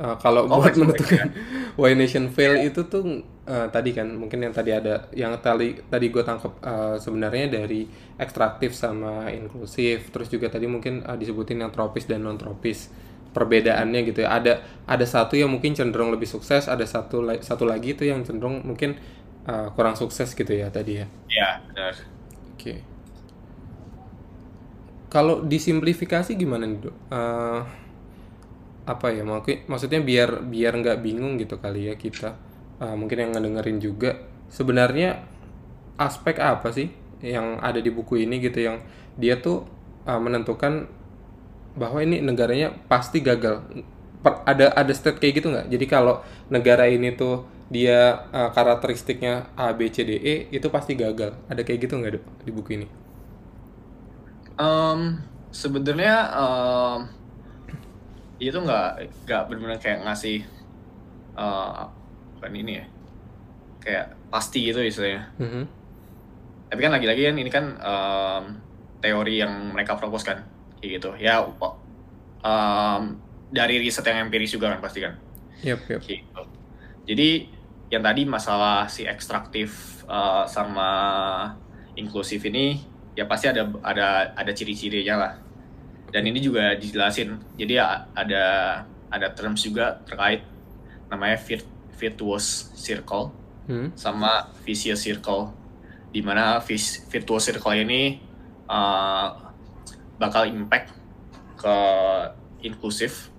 Eh, kalau Kompleks, buat menentukan why nation fail itu tuh eh, tadi kan mungkin yang tadi ada yang tadi tadi gue tangkap eh, sebenarnya dari ekstraktif sama inklusif terus juga tadi mungkin eh, disebutin yang tropis dan non tropis perbedaannya gitu ya ada ada satu yang mungkin cenderung lebih sukses ada satu la- satu lagi itu yang cenderung mungkin eh, kurang sukses gitu ya tadi ya ya benar Oke. Kalau disimplifikasi gimana nih, Dok? Eh, apa ya? Mungkin maksudnya biar biar nggak bingung gitu kali ya kita. Eh, mungkin yang ngedengerin juga sebenarnya aspek apa sih yang ada di buku ini gitu yang dia tuh eh, menentukan bahwa ini negaranya pasti gagal. Per- ada ada state kayak gitu nggak? Jadi kalau negara ini tuh dia eh, karakteristiknya A B C D E itu pasti gagal. Ada kayak gitu nggak di buku ini? Em, sebenarnya em, itu nggak nggak benar-benar kayak ngasih eh, bukan ini ya kayak pasti gitu istilahnya Mhm. tapi kan lagi-lagi kan ini kan em, teori yang mereka propose kan kayak gitu ya em, dari riset yang empiris juga kan pasti kan Yap, yap. gitu. Jadi yang tadi masalah si ekstraktif uh, sama inklusif ini ya pasti ada ada ada ciri-cirinya lah. Dan ini juga dijelasin. Jadi ya ada ada terms juga terkait namanya vir- virtuous circle Hmm. sama vicious circle di mana vis- virtuous circle ini uh, bakal impact ke inklusif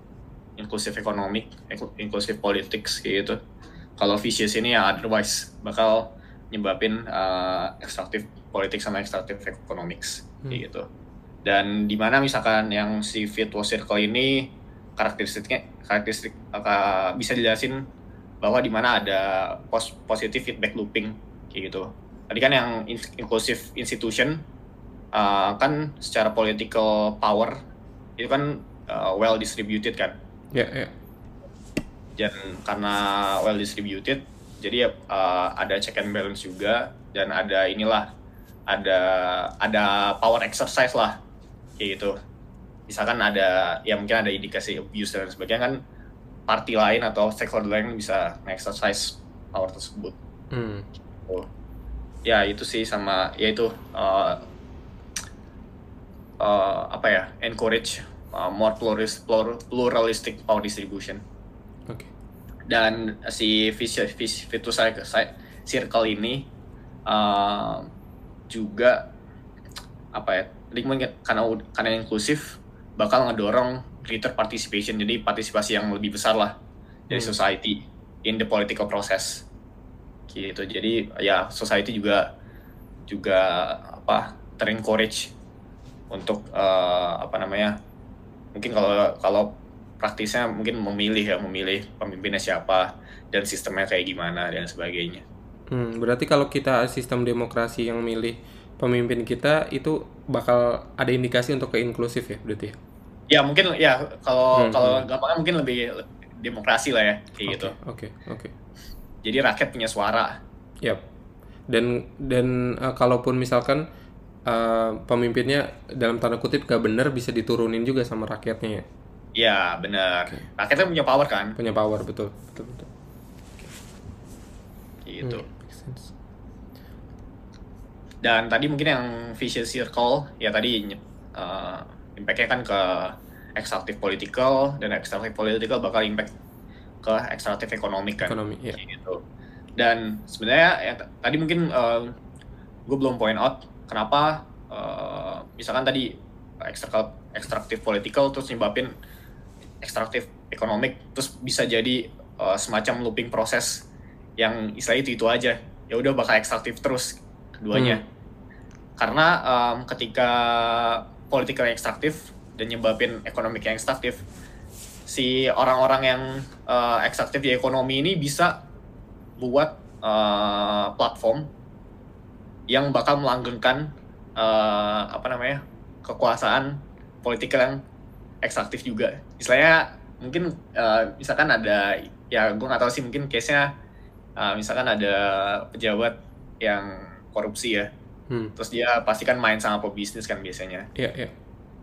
inklusif ekonomik inklu- inklusif politics kayak gitu kalau vicious ini ya otherwise bakal nyebabin uh, ekstraktif politik sama ekstraktif economics kayak gitu dan di mana misalkan yang si virtuous circle ini karakteristiknya karakteristik uh, bisa dijelasin bahwa di mana ada pos positive feedback looping kayak gitu. Tadi kan yang in- inclusive institution uh, kan secara political power itu kan uh, well distributed kan. Ya, ya. Dan karena well distributed jadi uh, ada check and balance juga dan ada inilah ada ada power exercise lah kayak gitu. Misalkan ada ya mungkin ada indikasi abuse dan sebagainya kan party lain atau stakeholder lain bisa exercise power tersebut. Hmm. Oh. Ya itu sih sama ya itu uh, uh, apa ya encourage uh, more pluralist, plur- pluralistic power distribution Oke. dan si vis- virtuous cycle circle ini uh, juga apa ya mungkin karena karena inklusif bakal ngedorong greater participation jadi partisipasi yang lebih besar lah dari Hmm. society in the political process. Gitu. Jadi ya society juga juga apa terencourage untuk eh, apa namanya mungkin kalau kalau praktisnya mungkin memilih ya memilih pemimpinnya siapa dan sistemnya kayak gimana dan sebagainya. Hmm, berarti kalau kita sistem demokrasi yang milih pemimpin kita itu bakal ada indikasi untuk ke inklusif ya berarti ya? ya mungkin ya kalau Hmm, kalau hmm. gampangnya mungkin lebih demokrasi lah ya kayak gitu Oke, oke. jadi rakyat punya suara Yap. Dan dan eh, kalaupun misalkan eh, pemimpinnya dalam tanda kutip gak bener bisa diturunin juga sama rakyatnya ya. ya benar rakyatnya punya power kan Punya power betul, betul betul. gitu Hmm. Dan tadi mungkin yang vicious circle ya tadi uh, impactnya kan ke ekstraktif political dan ekstraktif political bakal impact ke ekstraktif ekonomi kan. Ekonomi, ya. Gitu. Dan sebenarnya ya, tadi mungkin gue belum point out kenapa uh, misalkan tadi ekstraktif ekstraktif political terus nyebabin ekstraktif ekonomik terus bisa jadi uh, semacam looping proses yang istilahnya itu itu aja. Ya udah bakal ekstraktif terus keduanya karena um, ketika political yang ekstraktif dan nyebabin ekonomi yang ekstraktif si orang-orang yang uh, ekstraktif di ekonomi ini bisa buat uh, platform yang bakal melanggengkan uh, apa namanya kekuasaan politikal yang ekstraktif juga. Istilahnya mungkin uh, misalkan ada ya gue nggak tahu sih mungkin case nya misalkan ada pejabat yang korupsi ya, Hmm. terus dia pasti kan main sama pebisnis kan biasanya Iya, iya.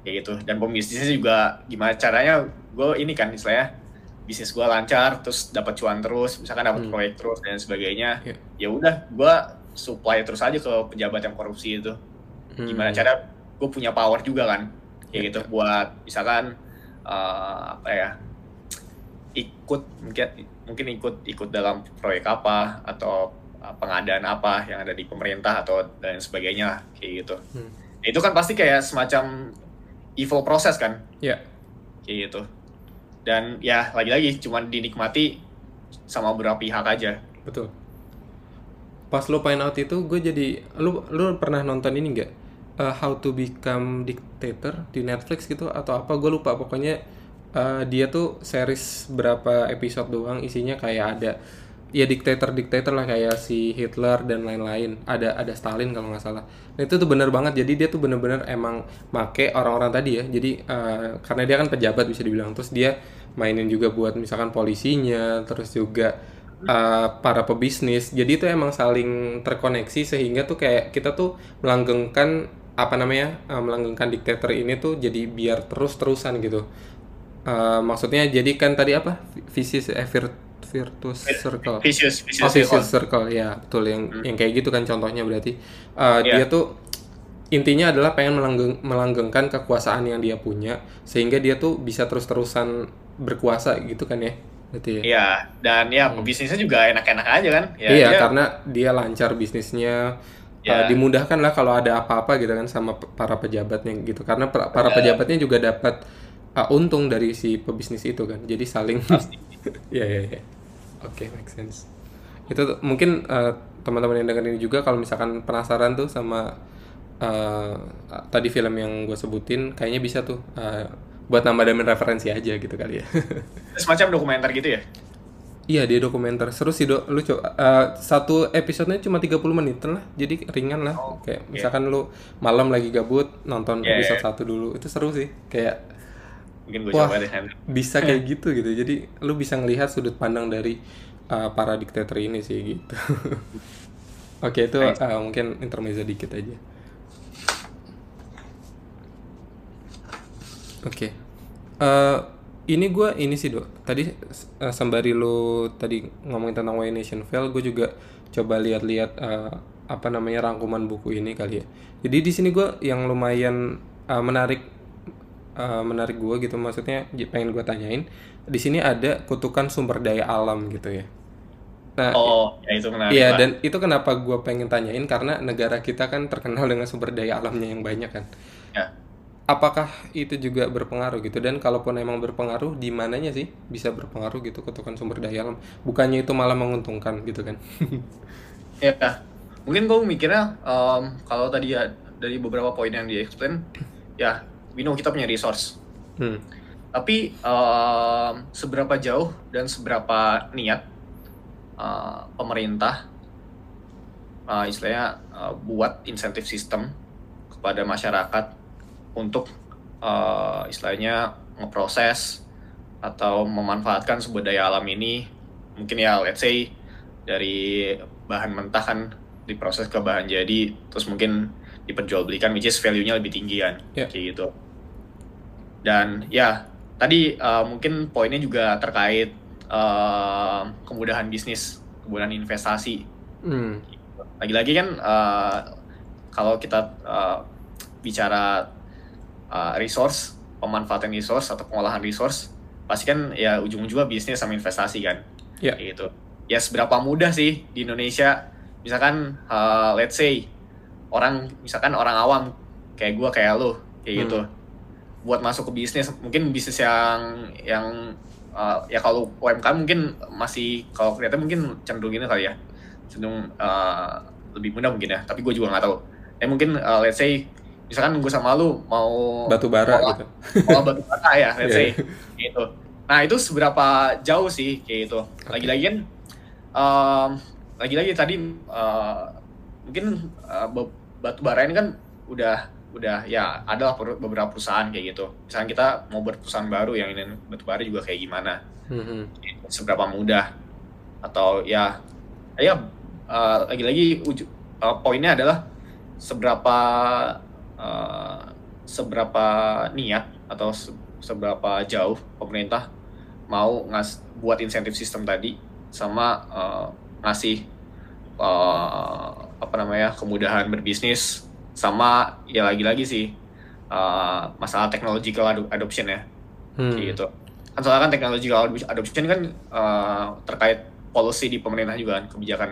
kayak gitu dan pembisnisnya juga gimana caranya gue ini kan istilahnya bisnis gue lancar terus dapat cuan terus misalkan dapat Hmm. proyek terus dan sebagainya Iya. ya udah gue supply terus aja ke pejabat yang korupsi itu Hmm. gimana cara gue punya power juga kan kayak Iya. gitu buat misalkan eh, apa ya ikut mungkin mungkin ikut ikut dalam proyek apa atau pengadaan apa yang ada di pemerintah atau dan sebagainya kayak gitu Hmm. itu kan pasti kayak semacam evil proses kan Iya. kayak gitu dan ya lagi-lagi cuman dinikmati sama beberapa pihak aja Betul. Pas lo find out itu, gue jadi lu lu pernah nonton ini nggak? Eh, How to Become Dictator di Netflix gitu atau apa? Gue lupa. Pokoknya eh, dia tuh series berapa episode doang. Isinya kayak ada ya diktator diktator lah kayak si Hitler dan lain-lain. Ada ada Stalin kalau nggak salah. Nah, itu tuh bener banget. Jadi dia tuh bener-bener emang make orang-orang tadi ya. Jadi eh, karena dia kan pejabat bisa dibilang. Terus dia mainin juga buat misalkan polisinya, terus juga uh, para pebisnis. Jadi itu emang saling terkoneksi sehingga tuh kayak kita tuh melanggengkan apa namanya uh, melanggengkan diktator ini tuh jadi biar terus-terusan gitu. Uh, maksudnya jadi kan tadi apa vicious eh, vir- virtuous circle. vicious vicious, Oh, vicious circle. circle ya betul yang yang kayak gitu kan contohnya berarti Uh, Iya. dia tuh intinya adalah pengen melanggeng, melanggengkan kekuasaan yang dia punya sehingga dia tuh bisa terus-terusan berkuasa gitu kan ya berarti ya Iya, dan ya Hmm. bisnisnya juga enak-enak aja kan. Ya, iya dia- karena dia lancar bisnisnya Ya. uh, dimudahkan lah kalau ada apa-apa gitu kan sama para pejabatnya gitu karena para Ya. pejabatnya juga dapat uh, untung dari si pebisnis itu kan jadi saling Pasti. Iya iya Oke, make sense. Itu tuh, mungkin uh, teman-teman yang dengerin ini juga kalau misalkan penasaran tuh sama uh, tadi film yang gue sebutin, kayaknya bisa tuh uh, buat nambah-nambahin referensi aja gitu kali ya. semacam dokumenter gitu ya. iya, dia dokumenter. Seru sih, Dok. Lu coba uh, satu episodenya cuma 30 menit lah. Jadi ringan lah. Oh, Kayak iya. misalkan lu malam lagi gabut nonton Iya, episode iya. satu dulu. Itu seru sih. Kayak Mungkin gue Wah. coba deh. bisa kayak gitu gitu. Jadi lu bisa ngelihat sudut pandang dari uh, para diktator ini sih gitu. Oke itu uh, mungkin intermezzo dikit aja. Oke. Eh, ini gua ini sih dok. Tadi uh, sembari lu tadi ngomongin tentang Why Nation Fail gue juga coba lihat-lihat uh, apa namanya rangkuman buku ini kali ya. Jadi di sini gue yang lumayan uh, menarik uh, menarik gue gitu maksudnya pengen gue tanyain di sini ada kutukan sumber daya alam gitu ya? Nah Oh, ya itu menarik. iya dan itu kenapa gue pengen tanyain karena negara kita kan terkenal dengan sumber daya alamnya yang banyak kan? Ya. apakah itu juga berpengaruh gitu? Dan kalaupun emang berpengaruh di mananya sih bisa berpengaruh gitu kutukan sumber daya alam? Bukannya itu malah menguntungkan gitu kan? Ya, mungkin gue mikirnya em, kalau tadi ya dari beberapa poin yang di-explain, ya, we know kita punya resource. hmm. Tapi em, seberapa jauh dan seberapa niat eh, pemerintah eh, istilahnya eh, buat insentif sistem kepada masyarakat untuk eh, istilahnya ngeproses atau memanfaatkan sumber daya alam ini mungkin ya let's say dari bahan mentah kan diproses ke bahan jadi terus mungkin diperjualbelikan which is value-nya lebih tinggi kan Ya. kayak gitu dan ya tadi uh, mungkin poinnya juga terkait uh, kemudahan bisnis kemudahan investasi Hmm. lagi-lagi kan uh, kalau kita uh, bicara uh, resource pemanfaatan resource atau pengolahan resource pasti kan ya ujung-ujungnya bisnis sama investasi kan Ya. Kayak gitu ya seberapa mudah sih di Indonesia misalkan uh, let's say orang misalkan orang awam kayak gua kayak lo kayak Hmm. gitu. Buat masuk ke bisnis mungkin bisnis yang yang uh, ya kalau UMKM mungkin masih kalau kelihatan mungkin cenderung ini kali ya. Cenderung uh, lebih mudah mungkin ya tapi gue juga nggak tahu. Ya mungkin uh, let's say misalkan gue sama lu mau batu bara mau- gitu. mau batu bata ya let's Iya. say gitu. Nah itu seberapa jauh sih kayak gitu. Lagi-lagi kan um, lagi-lagi tadi uh, mungkin uh, batu bara ini kan udah udah ya ada lah per- beberapa perusahaan kayak gitu. Misalkan kita mau buat perusahaan baru yang ini batu bara juga kayak gimana? Hmm, seberapa mudah? Atau ya ya uh, lagi-lagi uh, poinnya adalah seberapa uh, seberapa niat atau se- seberapa jauh pemerintah mau ngas buat insentif sistem tadi sama uh, ngasih uh, apa namanya kemudahan berbisnis sama ya lagi-lagi sih uh, masalah technological ado- adoption ya hmm. gitu. Kan soalnya kan technological adoption kan uh, terkait policy di pemerintah juga kan kebijakan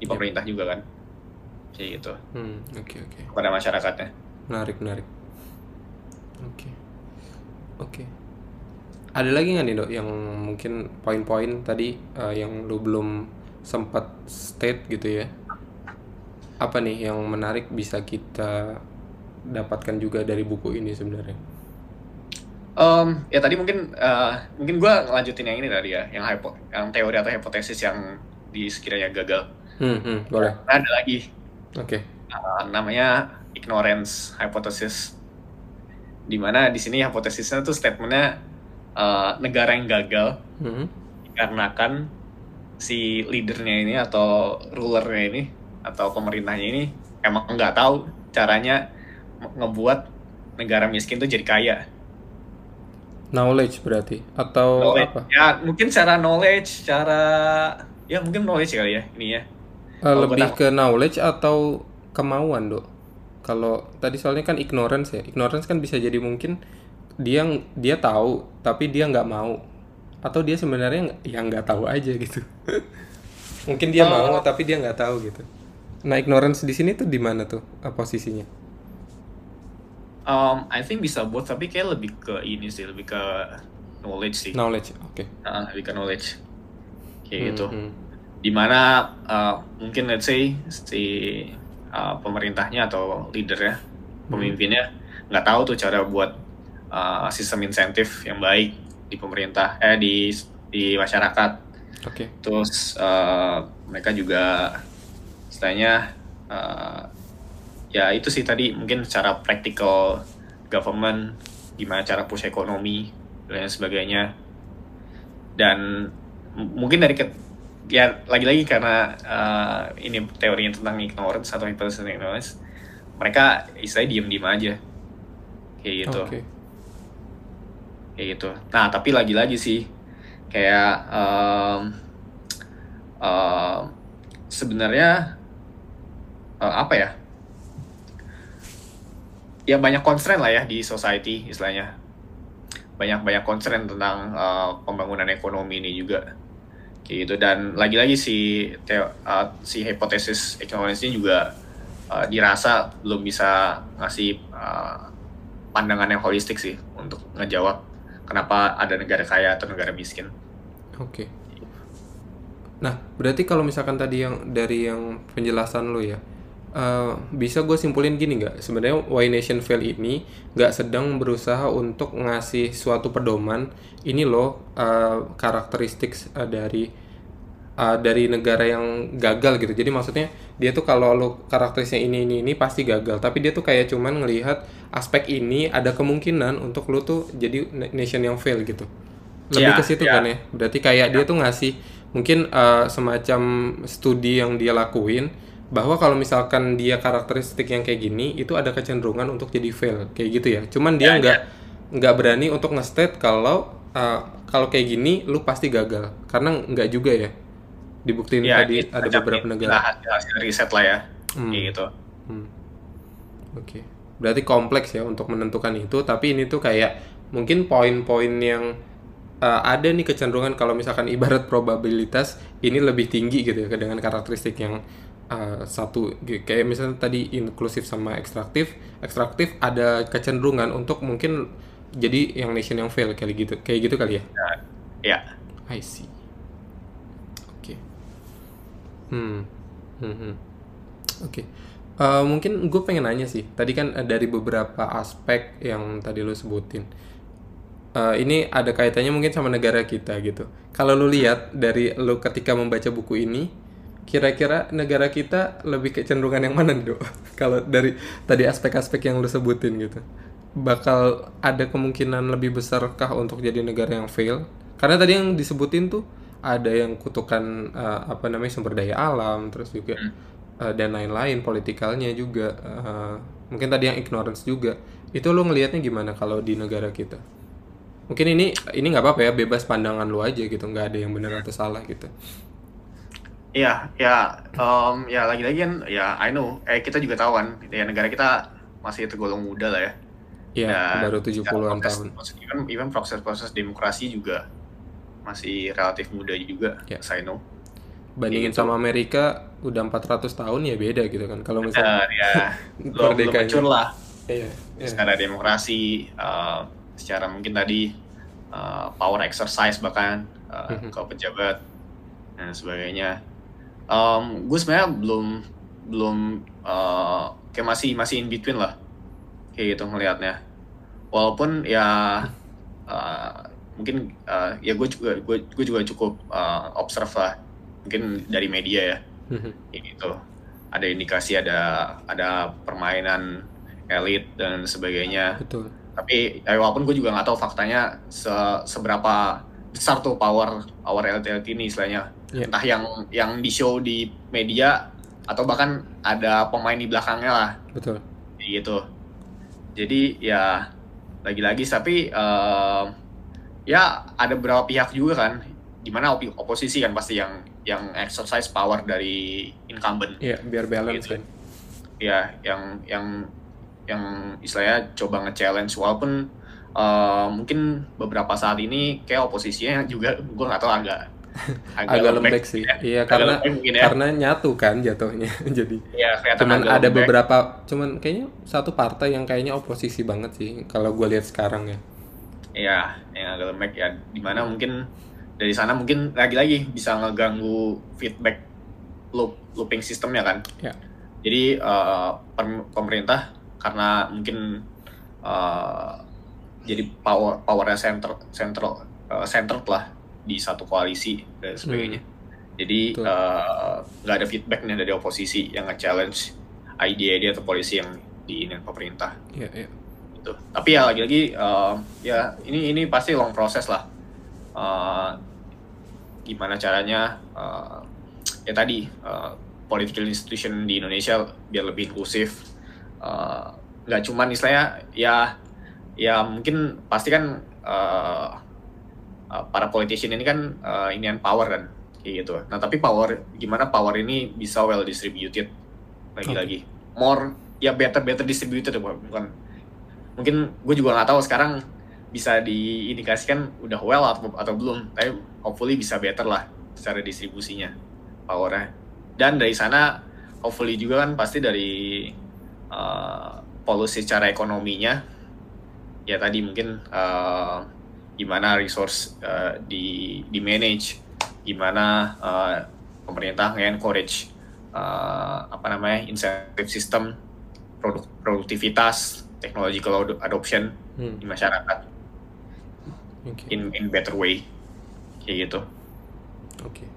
di Yep. pemerintah juga kan. Kayak gitu. Hmm, oke oke. Kepada masyarakatnya. Menarik menarik. Oke. Oke. Ada lagi nggak nih dok yang mungkin poin-poin tadi eh, yang lu belum sempat state gitu ya apa nih yang menarik bisa kita dapatkan juga dari buku ini sebenarnya? Em, ya tadi mungkin uh, mungkin gua ngelanjutin yang ini tadi ya yang hypo, yang teori atau hipotesis yang di sekiranya gagal. Hmm, hmm, boleh. Nah, ada lagi. Oke. Uh, namanya ignorance hypothesis. Di mana di sini hipotesisnya tuh statementnya uh, negara yang gagal Hmm, dikarenakan si leadernya ini atau rulernya ini atau pemerintahnya ini emang nggak tahu caranya ngebuat negara miskin tuh jadi kaya. knowledge berarti atau Knowledge. apa Ya mungkin secara knowledge, cara ya mungkin knowledge kali ya ini ya. Kalau lebih ke knowledge atau kemauan dok kalau tadi soalnya kan ignorance ya ignorance kan bisa jadi mungkin dia dia tahu tapi dia nggak mau atau dia sebenarnya nggak- ya nggak tahu aja gitu mungkin dia Oh. mau tapi dia nggak tahu gitu nah ignorance di sini tuh di mana tuh uh, posisinya? Um, I think bisa both tapi kayak lebih ke ini sih lebih ke knowledge sih. Knowledge oke. Ah, lebih ke knowledge. Kayak gitu. Hmm, hmm. di mana uh, mungkin let's say si uh, pemerintahnya atau leadernya pemimpinnya nggak tahu tuh cara buat uh, sistem insentif yang baik di pemerintah eh di di masyarakat. Oke. Terus uh, mereka juga istilahnya uh, ya itu sih tadi mungkin secara practical government gimana cara push ekonomi dan lain sebagainya. Dan mungkin dari ke, ya lagi-lagi karena uh, ini teorinya tentang ignorance atau hypothesis ignorance mereka istilahnya diem-diem aja. Kayak gitu. Oke. Kayak gitu. Nah tapi lagi-lagi sih kayak em, em, sebenarnya eh, apa ya? Ya banyak constraint lah ya di society istilahnya. Banyak banyak constraint tentang eh, pembangunan ekonomi ini juga gitu dan lagi-lagi si teo- eh, si hipotesis ini juga eh, dirasa belum bisa ngasih eh, pandangan yang holistik sih untuk ngejawab kenapa ada negara kaya atau negara miskin. Oke. Nah, berarti kalau misalkan tadi yang dari yang penjelasan lo ya, eh, bisa gue simpulin gini nggak? Sebenarnya Why Nation Fail ini nggak sedang berusaha untuk ngasih suatu pedoman. Ini loh eh, karakteristik eh, dari eh, dari negara yang gagal gitu. Jadi maksudnya dia tuh kalau lo karakteristiknya ini ini ini pasti gagal. Tapi dia tuh kayak cuman ngelihat aspek ini ada kemungkinan untuk lo tuh jadi na- nation yang fail gitu. Lebih Iya, ke situ iya. kan ya. Berarti kayak dia tuh ngasih mungkin eh, semacam studi yang dia lakuin bahwa kalau misalkan dia karakteristik yang kayak gini itu ada kecenderungan untuk jadi fail kayak gitu ya. Cuman dia Ya, nggak nggak berani untuk nge-state kalau eh, kalau kayak gini lu pasti gagal karena nggak juga ya dibuktiin Ya, tadi ada beberapa inilah negara. Hasil, riset lah ya, Hmm. kayak gitu. Hmm. Oke. Berarti kompleks ya untuk menentukan itu, tapi ini tuh kayak mungkin poin-poin yang uh, ada nih kecenderungan kalau misalkan ibarat probabilitas ini lebih tinggi gitu ya dengan karakteristik yang uh, satu kayak misalnya tadi inklusif sama ekstraktif, ekstraktif ada kecenderungan untuk mungkin jadi yang nation yang fail kayak gitu, kayak gitu kali ya. Ya, I see. Oke. Hmm. Hmm, hmm. Oke. Eh, mungkin gue pengen nanya sih. Tadi kan eh, dari beberapa aspek yang tadi lu sebutin. Eh, ini ada kaitannya mungkin sama negara kita gitu. Kalau lu lihat dari lu ketika membaca buku ini, kira-kira negara kita lebih kecenderungan yang mana, Dok? Kalau dari tadi aspek-aspek yang lu sebutin gitu. Bakal ada kemungkinan lebih besarkah untuk jadi negara yang fail? Karena tadi yang disebutin tuh ada yang kutukan eh, apa namanya sumber daya alam, terus juga eh, dan lain-lain, politikalnya juga. eh, mungkin tadi yang ignorance juga. Itu lu ngelihatnya gimana kalau di negara kita? Mungkin ini ini nggak apa-apa ya, bebas pandangan lu aja gitu, nggak ada yang benar atau salah gitu. Iya, ya, em, ya lagi-lagi kan, ya I know, eh kita juga tahu kan, ya negara kita masih tergolong muda lah ya. Ya, Dan baru secara 70-an proses- tahun. Even, even proses-proses demokrasi juga masih relatif muda juga, Ya. I know. Bandingin Gitu. sama Amerika udah 400 tahun ya beda gitu kan. Kalau misalnya Dan ya, belum, belum mature lah iya, iya. secara demokrasi, eh, secara mungkin tadi eh, power exercise bahkan eh, Mhm. ke pejabat dan sebagainya. Em, gue sebenarnya belum belum eh, kayak masih masih in between lah kayak gitu ngelihatnya. Walaupun ya eh, mungkin eh, ya gue juga gue, gue juga cukup eh, observe lah mungkin dari media ya Mhm. kayak gitu ada indikasi ada ada permainan elit dan sebagainya Betul. tapi ya, walaupun gue juga nggak tahu faktanya se- seberapa besar tuh power power elit elit ini istilahnya Iya. entah yang yang di show di media atau bahkan ada pemain di belakangnya lah Betul. gitu jadi ya lagi-lagi tapi em, ya ada beberapa pihak juga kan di mana opi- oposisi kan pasti yang yang exercise power dari incumbent Iya, biar balance Gitu. kan. ya yang yang yang istilahnya coba nge-challenge walaupun uh, mungkin beberapa saat ini kayak oposisinya juga gue nggak tahu agak agak, agak lembek, lembek sih. Ya. Iya karena ya. karena nyatu kan jatuhnya. Jadi ya, cuman ada lembek. beberapa cuman kayaknya satu partai yang kayaknya oposisi banget sih kalau gue lihat sekarang ya. Iya, yang agak lembek ya di mana mungkin dari sana mungkin lagi-lagi bisa ngeganggu feedback loop looping sistemnya kan. Ya. Jadi uh, pemerintah karena mungkin uh, jadi power powernya center central uh, centered lah di satu koalisi dan sebagainya. Hmm. Jadi eh, nggak uh, ada feedback nih dari oposisi yang nge-challenge ide-ide atau polisi yang diinin pemerintah. Iya, yeah, iya. Yeah. Gitu. Tapi ya lagi-lagi uh, ya ini ini pasti long proses lah. Uh, gimana caranya uh, ya tadi uh, political institution di Indonesia biar lebih inklusif nggak uh, cuman istilahnya ya ya mungkin pasti kan uh, uh, para politician ini kan uh, ini yang power kan kayak gitu. Nah tapi power gimana power ini bisa well distributed? Lagi-lagi. Okay. more ya better better distributed bukan? Mungkin gue juga nggak tahu sekarang bisa diindikasikan udah well atau atau belum tapi hopefully bisa better lah secara distribusinya powernya. Dan dari sana hopefully juga kan pasti dari uh, polusi secara ekonominya ya tadi mungkin uh, gimana resource uh, di di manage gimana uh, pemerintah nge-encourage uh, apa namanya insentif sistem produk produktivitas technological adoption hmm. di masyarakat okay. in in better way kayak gitu oke okay.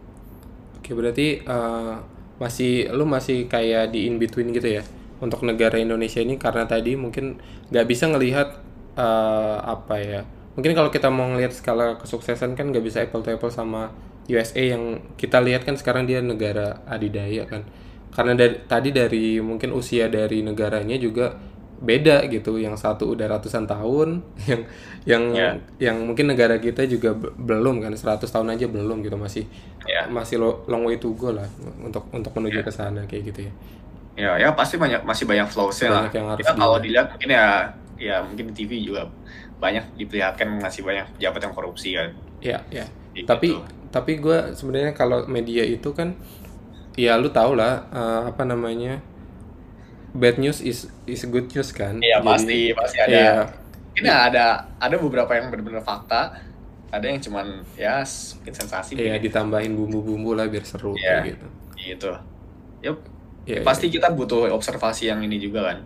oke okay, berarti uh, masih lu masih kayak di in between gitu ya untuk negara Indonesia ini karena tadi mungkin nggak bisa ngelihat uh, apa ya mungkin kalau kita mau ngelihat skala kesuksesan kan nggak bisa apple to apple sama USA yang kita lihat kan sekarang dia negara adidaya kan karena dari, tadi dari mungkin usia dari negaranya juga beda gitu yang satu udah ratusan tahun yang yang yeah. yang mungkin negara kita juga belum kan 100 tahun aja belum gitu masih yeah. masih long way to go lah untuk untuk menuju yeah. ke sana kayak gitu ya ya ya pasti banyak masih banyak flowsnya lah yang harus kita kalau dilihat mungkin ya ya mungkin di TV juga banyak diperlihatkan masih banyak pejabat yang korupsi kan. Iya, iya. Gitu. Tapi tapi gue sebenarnya kalau media itu kan ya lu tau lah uh, apa namanya bad news is is good news kan. Iya pasti pasti ada. Iya. Ini ada ada beberapa yang benar-benar fakta, ada yang cuman ya mungkin sensasi. Iya ditambahin bumbu-bumbu lah biar seru iya, gitu. Gitu. Yup. Ya, pasti ya. kita butuh observasi yang ini juga kan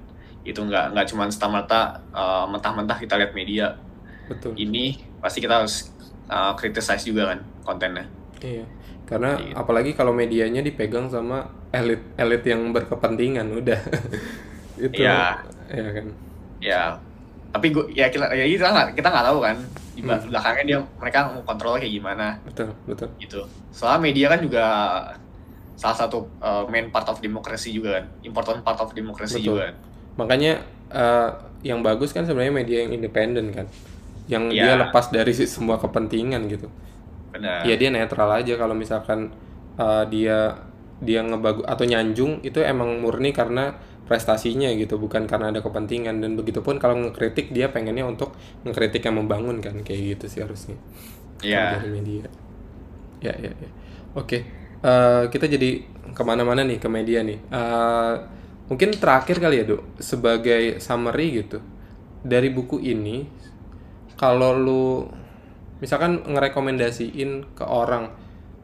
itu nggak nggak cuma serta-merta uh, mentah-mentah kita lihat media. Betul. Ini pasti kita harus uh, criticize juga kan kontennya. Iya. Karena gitu. apalagi kalau medianya dipegang sama elit elit yang berkepentingan udah. Itu ya ya kan? Ya tapi gua ya kita ya kita nggak kita nggak tahu kan di hmm. belakangnya dia mereka mau kontrol kayak gimana. Betul betul. Gitu. Soalnya media kan juga salah satu uh, main part of demokrasi juga kan important part of demokrasi juga kan makanya uh, yang bagus kan sebenarnya media yang independen kan. Yang ya. dia lepas dari semua kepentingan gitu. Benar. ya dia netral aja kalau misalkan uh, dia dia ngebagus atau nyanjung itu emang murni karena prestasinya gitu bukan karena ada kepentingan. Dan begitupun kalau ngekritik dia pengennya untuk ngekritik yang membangun kan kayak gitu sih harusnya. Iya. dari media. Ya ya ya. Oke. Uh, kita jadi ke mana-mana nih ke media nih. Uh, mungkin terakhir kali ya dok. Sebagai summary gitu dari buku ini kalau lu misalkan ngerekomendasiin ke orang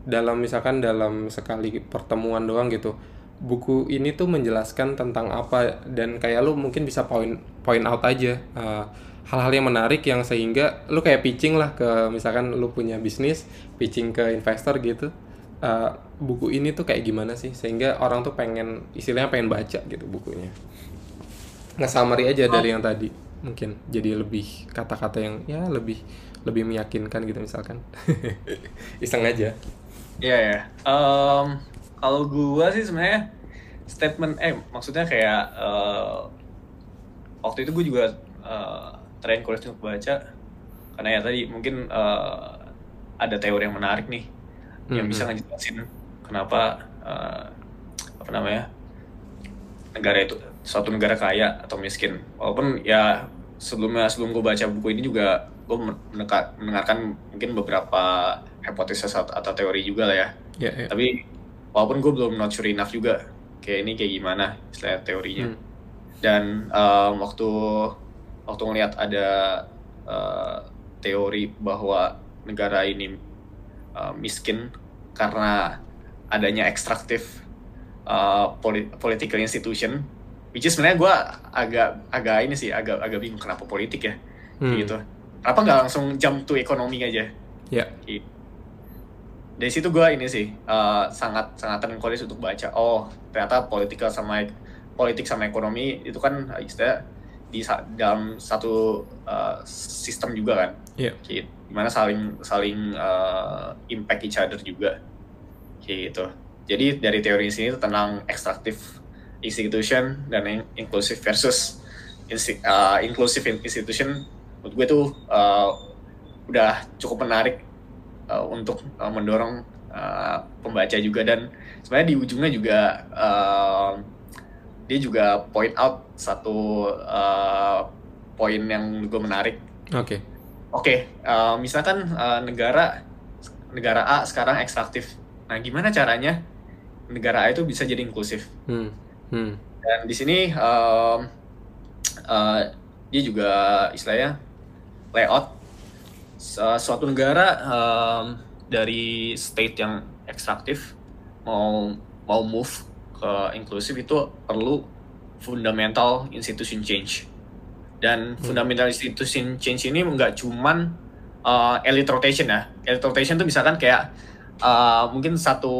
dalam misalkan dalam sekali pertemuan doang gitu buku ini tuh menjelaskan tentang apa dan kayak lu mungkin bisa point point out aja uh, hal-hal yang menarik yang sehingga lu kayak pitching lah ke misalkan lu punya bisnis pitching ke investor gitu uh, buku ini tuh kayak gimana sih? Sehingga orang tuh pengen istilahnya pengen baca gitu bukunya. Nggak summary aja dari yang tadi. Mungkin jadi lebih kata-kata yang ya lebih lebih meyakinkan gitu misalkan. Iseng aja. Iya ya. Um, kalau gua sih sebenarnya statement eh maksudnya kayak uh, waktu itu gue juga uh, terencourage untuk baca. Karena ya tadi mungkin uh, ada teori yang menarik nih hmm. yang bisa ngejelasin kenapa uh, apa namanya negara itu suatu negara kaya atau miskin walaupun ya sebelumnya sebelum gue baca buku ini juga gue mendengarkan mungkin beberapa hipotesis atau teori juga lah ya. Yeah, yeah. Tapi walaupun gue belum not sure enough juga kayak ini kayak gimana istilah teorinya. Hmm. Dan um, waktu waktu ngeliat ada uh, teori bahwa negara ini uh, miskin karena adanya ekstraktif uh, political institution which is sebenarnya gue agak agak ini sih agak agak bingung kenapa politik ya hmm. gitu kenapa nggak langsung jump to ekonomi aja ya yeah. gitu. dari situ gue ini sih uh, sangat sangat terengkolis untuk baca oh ternyata politika sama politik sama ekonomi itu kan istilah di dalam satu uh, sistem juga kan yeah. gitu gimana saling saling uh, impact each other juga gitu jadi dari teori sini itu tentang ekstraktif institution dan inclusive versus uh, inclusive institution menurut gue tuh uh, udah cukup menarik uh, untuk uh, mendorong uh, pembaca juga dan sebenarnya di ujungnya juga uh, dia juga point out satu uh, poin yang gue menarik. Oke. Okay. Oke, okay, uh, misalkan uh, negara negara A sekarang ekstraktif. Nah, gimana caranya negara A itu bisa jadi inklusif? Hmm. Hmm. Dan di sini um, uh, dia juga istilahnya layout suatu negara um, dari state yang ekstraktif mau mau move ke inklusif itu perlu fundamental institution change dan hmm. fundamental institution change ini nggak cuman uh, elite rotation ya. Elite rotation itu misalkan kayak uh, mungkin satu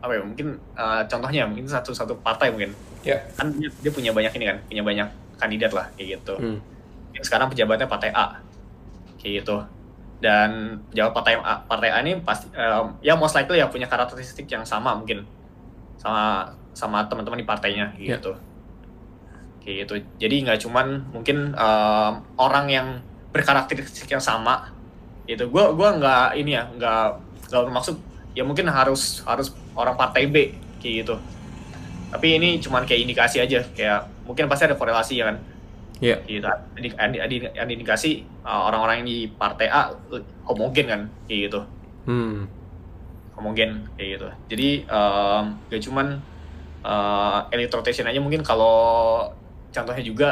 apa ya mungkin uh, contohnya mungkin satu satu partai mungkin. Ya. Kan dia, dia punya banyak ini kan punya banyak kandidat lah kayak gitu. Hmm. sekarang pejabatnya partai A kayak gitu. Dan pejabat partai A, partai A ini pasti um, ya most likely ya punya karakteristik yang sama mungkin. Sama sama teman-teman di partainya kayak yeah. Gitu kayak gitu jadi nggak cuman mungkin um, orang yang berkarakteristik yang sama itu gue gua nggak ini ya nggak nggak bermaksud ya mungkin harus harus orang partai B kayak gitu tapi ini cuman kayak indikasi aja kayak mungkin pasti ada korelasi ya kan Iya. Yeah. Gitu. Ada, ada, ada indikasi uh, orang-orang yang di partai A homogen kan kayak gitu. Hmm. Homogen kayak gitu. Jadi um, gak cuman uh, elite rotation aja mungkin kalau contohnya juga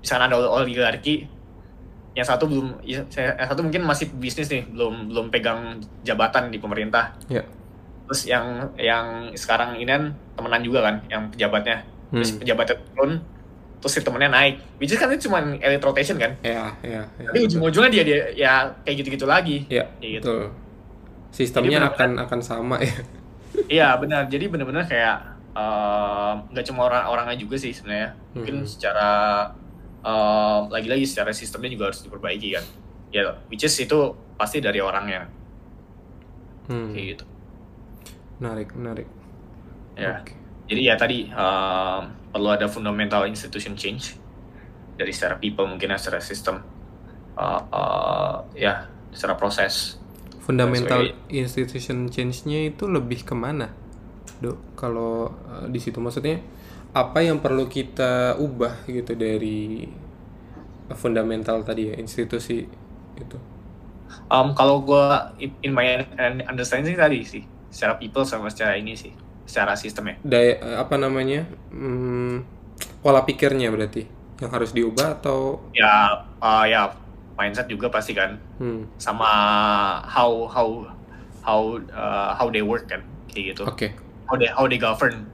misalnya ada oligarki. Yang satu belum yang satu mungkin masih bisnis nih belum belum pegang jabatan di pemerintah. Yeah terus yang yang sekarang ini kan temenan juga kan yang pejabatnya. Terus hmm. pejabatnya turun terus si temennya naik. Which is kan itu cuma elite rotation kan? Ya ya, ya. Tapi ujung-ujungnya dia dia ya kayak gitu-gitu lagi. Ya gitu. betul. Sistemnya bener -bener, akan akan sama ya. Iya benar. Jadi benar-benar kayak nggak uh, cuma orang-orangnya juga sih sebenarnya. Mungkin hmm. secara lagi lagi-lagi secara sistemnya juga harus diperbaiki kan. Ya which is itu pasti dari orangnya. Hmm. kayak gitu. Menarik menarik. Ya. Okay. jadi ya tadi uh, perlu ada fundamental institution change dari secara people mungkin ya secara sistem. Uh, uh, ya secara proses. Fundamental institution change-nya itu lebih ke mana dok kalau uh, di situ maksudnya apa yang perlu kita ubah gitu dari fundamental tadi ya institusi itu? Um, kalau gue in my understanding tadi sih secara people sama secara ini sih secara sistemnya. Daya, eh, apa namanya hmm, pola pikirnya berarti yang harus diubah atau? Ya uh, ya mindset juga pasti kan. Hmm. sama how how how uh, how they work kan kayak gitu. Oke. okay. How they how they govern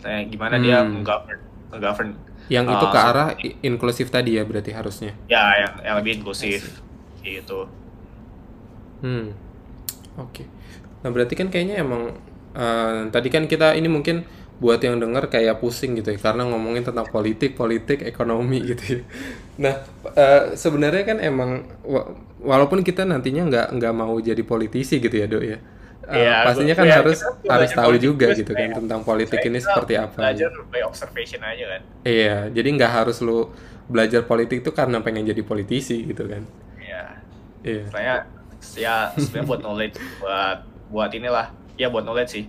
kayak gimana hmm. dia menggovern menggovern yang uh, itu ke arah inklusif tadi ya berarti harusnya ya yang yang lebih inklusif gitu hmm oke okay. Nah berarti kan kayaknya emang uh, tadi kan kita ini mungkin buat yang denger kayak pusing gitu ya karena ngomongin tentang politik, politik, ekonomi gitu ya. Nah uh, sebenarnya kan emang walaupun kita nantinya nggak nggak mau jadi politisi gitu ya dok ya. Uh, ya, pastinya kan ya, harus harus tahu juga gitu kan ya. tentang politik ini seperti apa. Belajar by observation aja kan. Iya, jadi nggak harus lu belajar politik itu karena pengen jadi politisi gitu kan. Iya. Iya. Saya ya sebenarnya buat knowledge buat buat inilah ya buat knowledge sih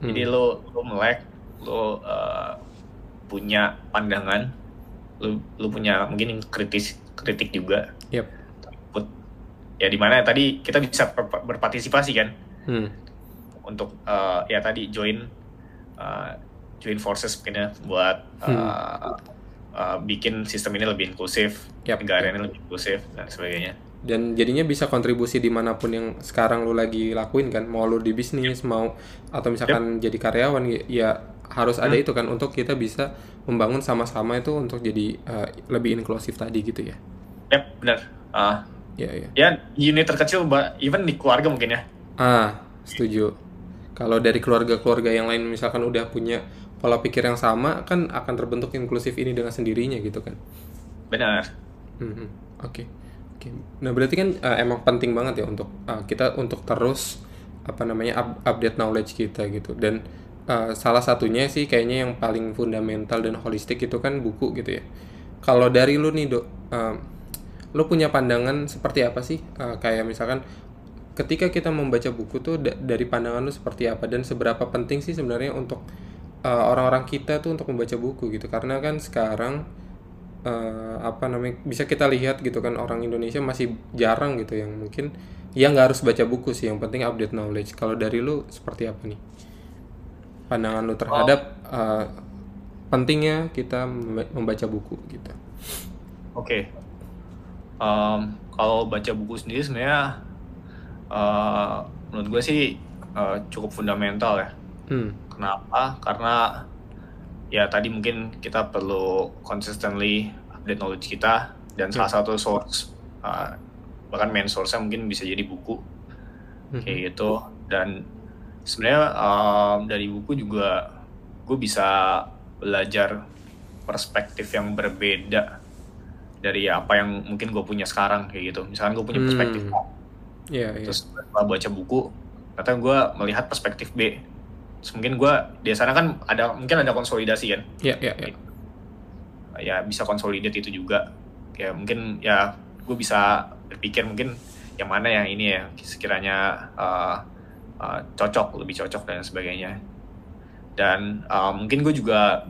hmm. jadi lo lo melek lo uh, punya pandangan lu lu punya mungkin kritis kritik juga Yep. Put, ya di mana tadi kita bisa ber- berpartisipasi kan Hmm. untuk eh, ya tadi join eh, join forces mungkin ya buat eh, eh, bikin sistem ini lebih inklusif Yap. negara ini lebih inklusif dan sebagainya. Dan jadinya bisa kontribusi di mana pun yang sekarang lu lagi lakuin kan? Mau lu di bisnis mau atau misalkan jadi karyawan ya, ya harus ada itu kan? Untuk kita bisa membangun sama-sama itu untuk jadi uh, lebih inklusif tadi gitu ya? Ya benar. Ah, ya ya. Ya unit terkecil even di keluarga mungkin ya ah setuju kalau dari keluarga-keluarga yang lain misalkan udah punya pola pikir yang sama kan akan terbentuk inklusif ini dengan sendirinya gitu kan benar Mhm. Oke, oke. Nah berarti kan uh, emang penting banget ya untuk uh, kita untuk terus apa namanya up- update knowledge kita gitu. Dan uh, salah satunya sih kayaknya yang paling fundamental dan holistik itu kan buku gitu ya. Kalau dari lu nih dok, um, lu punya pandangan seperti apa sih? Uh, kayak misalkan ketika kita membaca buku tuh da- dari pandangan lu seperti apa? Dan seberapa penting sih sebenarnya untuk uh, orang-orang kita tuh untuk membaca buku gitu? Karena kan sekarang eh, apa namanya bisa kita lihat gitu kan orang Indonesia masih jarang gitu yang mungkin ya nggak harus baca buku sih. Yang penting update knowledge. Kalau dari lu seperti apa nih? Pandangan lu terhadap eh, pentingnya kita memba- membaca buku gitu. Oke. Em, kalau baca buku sendiri sebenarnya eh, menurut gue sih eh, cukup fundamental ya. hmm Kenapa? Karena ya tadi mungkin kita perlu consistently update knowledge kita dan salah satu source eh, bahkan main source-nya mungkin bisa jadi buku Mhm. kayak gitu dan sebenarnya em, dari buku juga gue bisa belajar perspektif yang berbeda dari apa yang mungkin gue punya sekarang kayak gitu misalkan gue punya perspektif Hmm. A, Iya, terus setelah baca buku ternyata gue melihat perspektif B. Terus mungkin gue di sana kan ada mungkin ada konsolidasi kan? Iya, iya, iya. ya bisa konsolidate itu juga. Ya mungkin ya gue bisa berpikir mungkin yang mana yang ini ya sekiranya uh, uh, cocok lebih cocok dan sebagainya. Dan uh, mungkin gue juga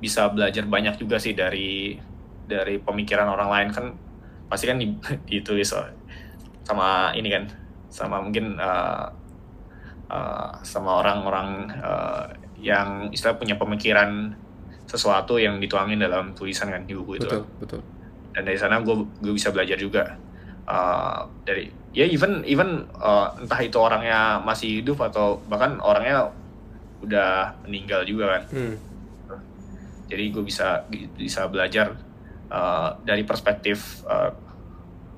bisa belajar banyak juga sih dari dari pemikiran orang lain. Kan pasti kan di- ditulis oh, sama ini kan sama mungkin uh, uh, sama orang-orang uh, yang istilah punya pemikiran sesuatu yang dituangin dalam tulisan kan di buku itu betul betul. Dan dari sana gue gue bisa belajar juga Uh, dari ya even even uh, entah itu orangnya masih hidup atau bahkan orangnya udah meninggal juga kan. Hmm. Jadi gue bisa bisa belajar uh, dari perspektif uh,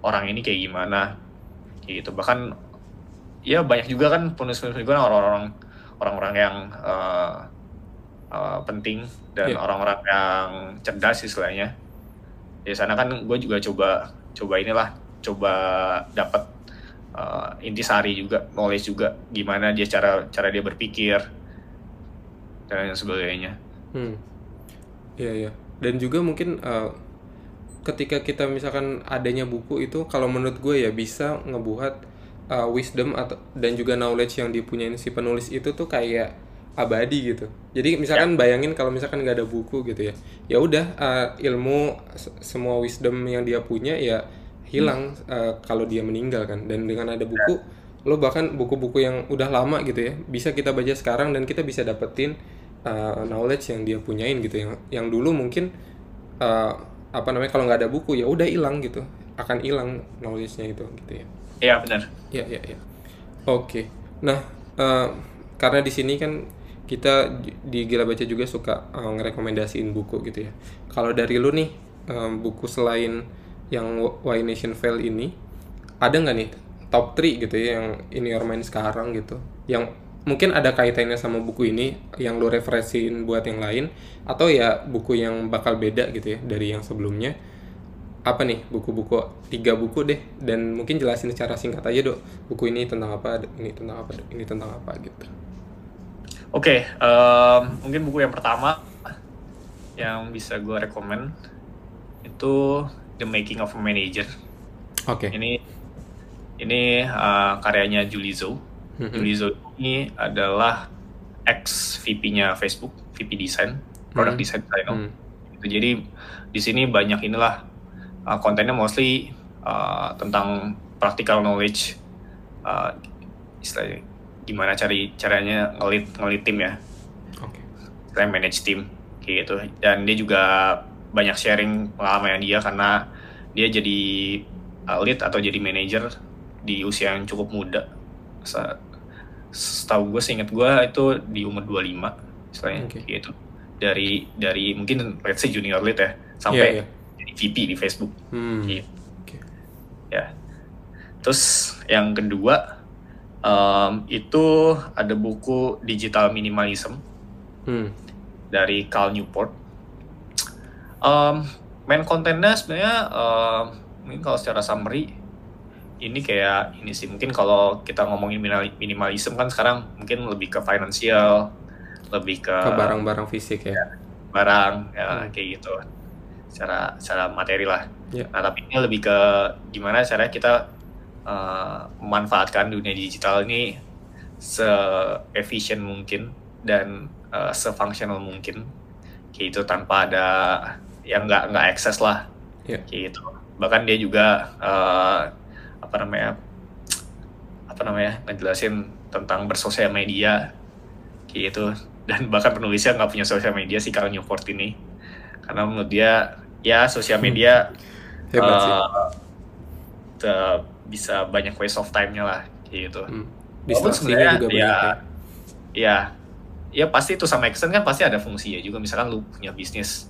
orang ini kayak gimana gitu bahkan ya banyak juga kan penulis-penulis gue orang-orang orang-orang yang uh, uh, penting dan Iya. orang-orang yang cerdas istilahnya di sana kan gue juga coba coba inilah coba dapat uh, intisari juga knowledge juga gimana dia cara cara dia berpikir dan sebagainya Hmm. Iya iya. Dan juga mungkin uh, ketika kita misalkan adanya buku itu kalau menurut gue ya bisa ngebuat uh, wisdom atau dan juga knowledge yang dipunyain si penulis itu tuh kayak abadi gitu. Jadi misalkan bayangin kalau misalkan nggak ada buku gitu ya. Ya udah uh, ilmu se- semua wisdom yang dia punya ya hilang uh, kalau dia meninggal kan. Dan dengan ada buku lo bahkan buku-buku yang udah lama gitu ya bisa kita baca sekarang dan kita bisa dapetin uh, knowledge yang dia punyain gitu yang yang dulu mungkin uh, apa namanya kalau nggak ada buku ya udah hilang gitu. Akan hilang knowledge-nya itu gitu ya. Iya benar. Ya ya ya oke. Nah uh, karena di sini kan kita di Gila Baca juga suka uh, ngerekomendasiin buku gitu ya. Kalau dari lu nih um, buku selain yang Why Nation Fail ini ada nggak nih top 3 gitu ya yang in your mind sekarang gitu? Yang mungkin ada kaitannya sama buku ini yang lu referensiin buat yang lain atau ya buku yang bakal beda gitu ya dari yang sebelumnya apa nih buku-buku tiga buku deh dan mungkin jelasin secara singkat aja dok buku ini tentang apa ini tentang apa ini tentang apa gitu Oke, em, mungkin buku yang pertama yang bisa gue rekomend itu The Making of a Manager. oke Ini ini eh, karyanya Julie Zhou. Mhm. Julie Zhou ini adalah ex VP-nya Facebook, VP Design, Product Hmm. Design Designer. Hmm. jadi di sini banyak inilah uh, kontennya mostly uh, tentang practical knowledge uh, istilahnya gimana cari caranya ngelit ngelit tim ya Oke. saya manage tim kayak gitu dan dia juga banyak sharing pengalaman dia karena dia jadi uh, lead atau jadi manager di usia yang cukup muda setahu gue seingat gue itu di umur 25 istilahnya Oke. kayak gitu dari dari mungkin let's say junior lead ya sampai Iya, iya. jadi VP di Facebook Hmm. Iya. Oke. ya terus yang kedua em, itu ada buku digital minimalism Hmm. dari Cal Newport. Um, main kontennya sebenarnya um, mungkin kalau secara summary ini kayak ini sih mungkin kalau kita ngomongin minimal- minimalism kan sekarang mungkin lebih ke finansial, lebih ke, barang-barang fisik ya. barang ya Hmm. kayak gitu. Secara secara materi lah. Ya. Nah, tapi ini lebih ke gimana caranya kita uh, memanfaatkan dunia digital ini se-efficient mungkin dan uh, se-functional mungkin kayak gitu tanpa ada yang nggak nggak akses lah Ya. kayak gitu bahkan dia juga uh, apa namanya apa namanya ngejelasin tentang bersosial media kayak gitu dan bahkan penulisnya nggak punya sosial media sih kalau Newport ini karena menurut dia ya sosial media Hebat sih. uh, bisa banyak waste of time-nya lah kayak gitu Hmm. Walaupun Distraksinya juga ya, banyak ya. ya ya pasti itu sama extent kan pasti ada fungsinya juga misalkan lu punya bisnis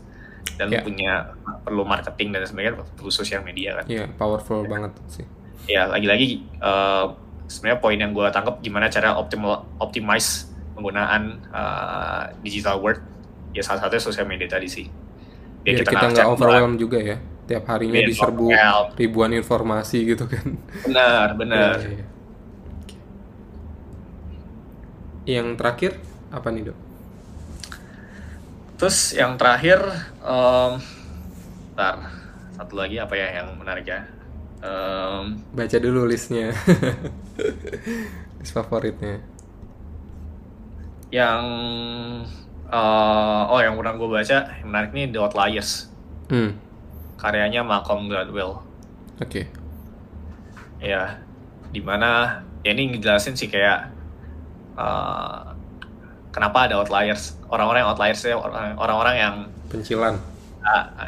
dan Ya. lu punya perlu marketing dan sebagainya perlu sosial media kan Iya, powerful banget sih. Ya lagi-lagi eh, sebenarnya poin yang gue tangkap gimana cara optimal optimize penggunaan eh, digital world ya salah satunya sosial media tadi sih Biar kita nggak nggak chat overwhelm juga ya. Tiap harinya Biar diserbu overwhelm. ribuan informasi gitu kan. benar benar Iya, iya. Yang terakhir apa nih dok? terus yang terakhir em ntar satu lagi apa ya yang menarik ya Em, Baca dulu listnya. List favoritnya. yang eh, oh yang pernah gue baca yang menarik nih The Outliers Hmm. karyanya Malcolm Gladwell Oke. ya di mana ya ini ngejelasin sih kayak eh, kenapa ada outliers orang-orang yang outliers ya orang- orang-orang yang Pencilan.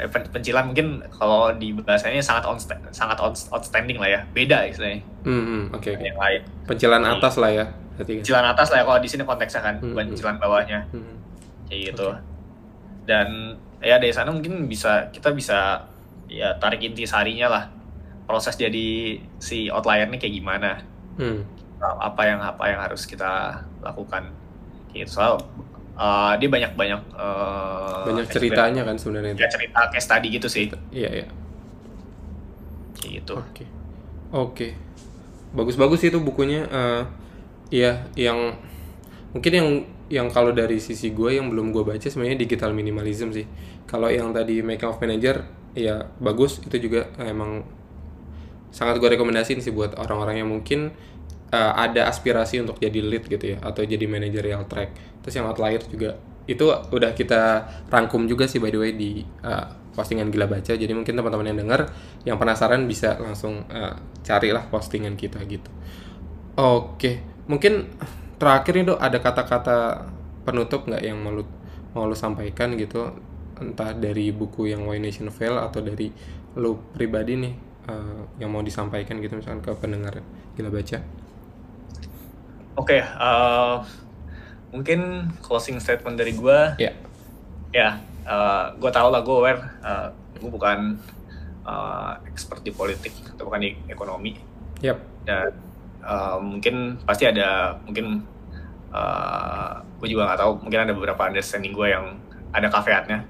Pen- pencilan mungkin kalau di bahasanya sangat on, sangat outstanding lah ya beda istilahnya Hmm, hmm, oke dari yang lain Pencilan atas lah ya. Berarti pencilan atas lah ya kalau di sini konteksnya kan Hmm, bukan hmm. pencilan bawahnya Hmm. kayak gitu Oke. dan ya dari sana mungkin bisa kita bisa ya tarik inti sarinya lah proses jadi si outlier ini kayak gimana Hmm. apa yang apa yang harus kita lakukan gitu soal uh, dia banyak banyak uh, Banyak ceritanya kan sebenarnya ya cerita case study gitu sih Iya iya. kayak gitu Oke. Oke. Bagus-bagus sih itu bukunya. eh Iya, yang mungkin yang yang kalau dari sisi gue yang belum gue baca sebenarnya digital minimalism sih. Kalau yang tadi making of manager, ya bagus. Itu juga eh, emang sangat gue rekomendasiin sih buat orang-orang yang mungkin eh, ada aspirasi untuk jadi lead gitu ya atau jadi managerial track. Terus yang outlier juga itu udah kita rangkum juga sih by the way di eh, postingan gila baca. Jadi mungkin teman-teman yang dengar yang penasaran bisa langsung eh, carilah postingan kita gitu. Oke, mungkin terakhir nih dok ada kata-kata penutup nggak yang mau lu, mau lu sampaikan gitu entah dari buku yang Why Nation Fail atau dari lu pribadi nih eh, yang mau disampaikan gitu misalkan ke pendengar gila baca. Oke uh, mungkin closing statement dari gua Ya. ya gue tau lah gue aware gue bukan uh, expert di politik atau bukan di ekonomi Yap. dan uh, mungkin pasti ada mungkin gue juga nggak tahu mungkin ada beberapa understanding gue yang ada caveatnya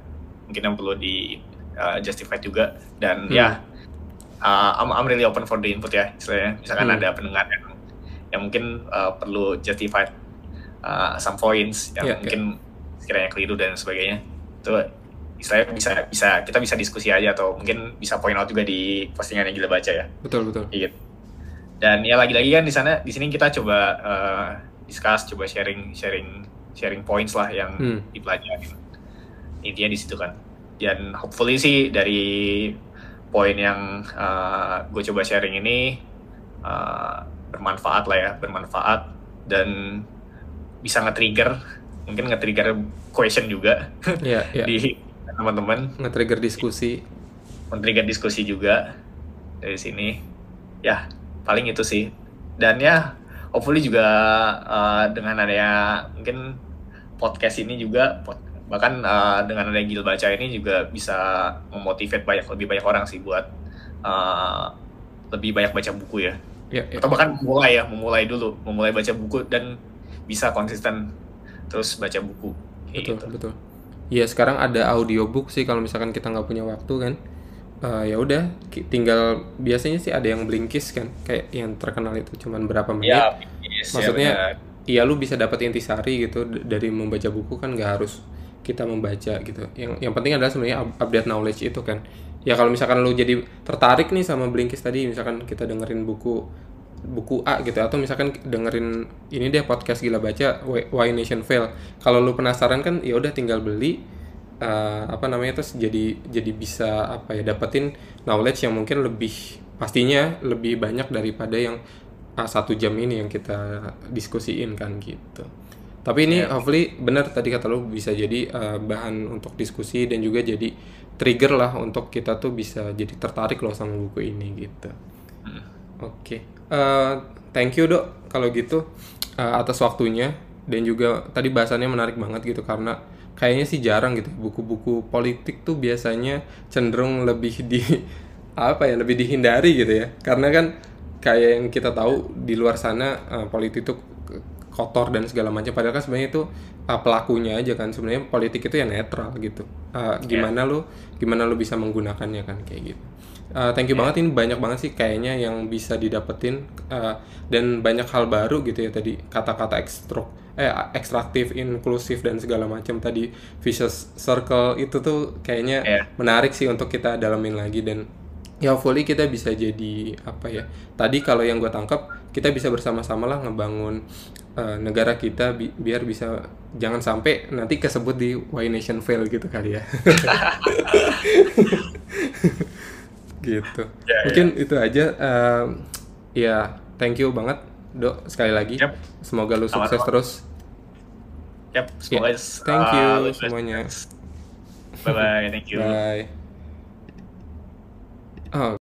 mungkin yang perlu di uh, justify juga dan Hmm. ya uh, I'm, I'm really open for the input ya istilahnya misalkan Hmm. ada pendengar yang yang mungkin uh, perlu justify uh, some points yang Ya, ya. mungkin sekiranya keliru dan sebagainya itu istilahnya bisa bisa kita bisa diskusi aja atau mungkin bisa point out juga di postingan yang gila baca ya Betul betul. Iya. Dan ya lagi-lagi kan di sana di sini kita coba eh, discuss, coba sharing sharing sharing points lah yang Hmm. dipelajari. Intinya di situ kan. dan hopefully sih dari poin yang uh, gue coba sharing ini uh, bermanfaat lah ya bermanfaat dan bisa nge-trigger mungkin nge-trigger question juga yeah, yeah. di teman-teman nge-trigger diskusi nge-trigger diskusi juga dari sini ya paling itu sih dan ya hopefully juga uh, dengan adanya mungkin podcast ini juga bahkan uh, dengan ada Gil baca ini juga bisa memotivate banyak lebih banyak orang sih buat uh, lebih banyak baca buku ya. Ya, ya. Atau bahkan mulai ya, memulai dulu, memulai baca buku dan bisa konsisten terus baca buku. Betul, gitu. betul. Iya, sekarang ada audiobook sih kalau misalkan kita nggak punya waktu kan. Uh, ya udah tinggal biasanya sih ada yang blinkis kan kayak yang terkenal itu cuman berapa menit ya, yes, maksudnya iya ya lu bisa dapat intisari gitu dari membaca buku kan nggak harus kita membaca gitu yang yang penting adalah sebenarnya update knowledge itu kan ya kalau misalkan lo jadi tertarik nih sama Blinkist tadi misalkan kita dengerin buku buku A gitu atau misalkan dengerin ini deh podcast gila baca Why Nation Fail kalau lu penasaran kan ya udah tinggal beli uh, apa namanya terus jadi jadi bisa apa ya dapetin knowledge yang mungkin lebih pastinya lebih banyak daripada yang uh, satu jam ini yang kita diskusiin kan gitu tapi ini yeah. hopefully benar tadi kata lo bisa jadi uh, bahan untuk diskusi dan juga jadi trigger lah untuk kita tuh bisa jadi tertarik loh sama buku ini gitu. Hmm. Oke, okay. uh, eh, thank you dok kalau gitu uh, atas waktunya dan juga tadi bahasannya menarik banget gitu karena kayaknya sih jarang gitu buku-buku politik tuh biasanya cenderung lebih di apa ya lebih dihindari gitu ya karena kan kayak yang kita tahu di luar sana uh, politik tuh kotor dan segala macam. Padahal kan sebenarnya itu uh, pelakunya aja kan. Sebenarnya politik itu ya netral gitu. Uh, gimana yeah. lu gimana lu bisa menggunakannya kan kayak gitu. Uh, thank you yeah. banget ini banyak banget sih kayaknya yang bisa didapetin uh, dan banyak hal baru gitu ya tadi. Kata-kata ekstruk eh ekstraktif inklusif dan segala macam. Tadi vicious circle itu tuh kayaknya yeah. menarik sih untuk kita dalamin lagi. Dan ya hopefully kita bisa jadi apa ya tadi kalau yang gue tangkap kita bisa bersama-sama lah ngebangun uh, negara kita bi biar bisa jangan sampai nanti kesebut di Why Nation Fail gitu kali ya gitu ya, ya. mungkin ya. itu aja uh, ya thank you banget dok sekali lagi yep. semoga lu sukses Sama-sama. terus yep, semoga yeah. thank you uh, semuanya bye bye thank you bye Oh,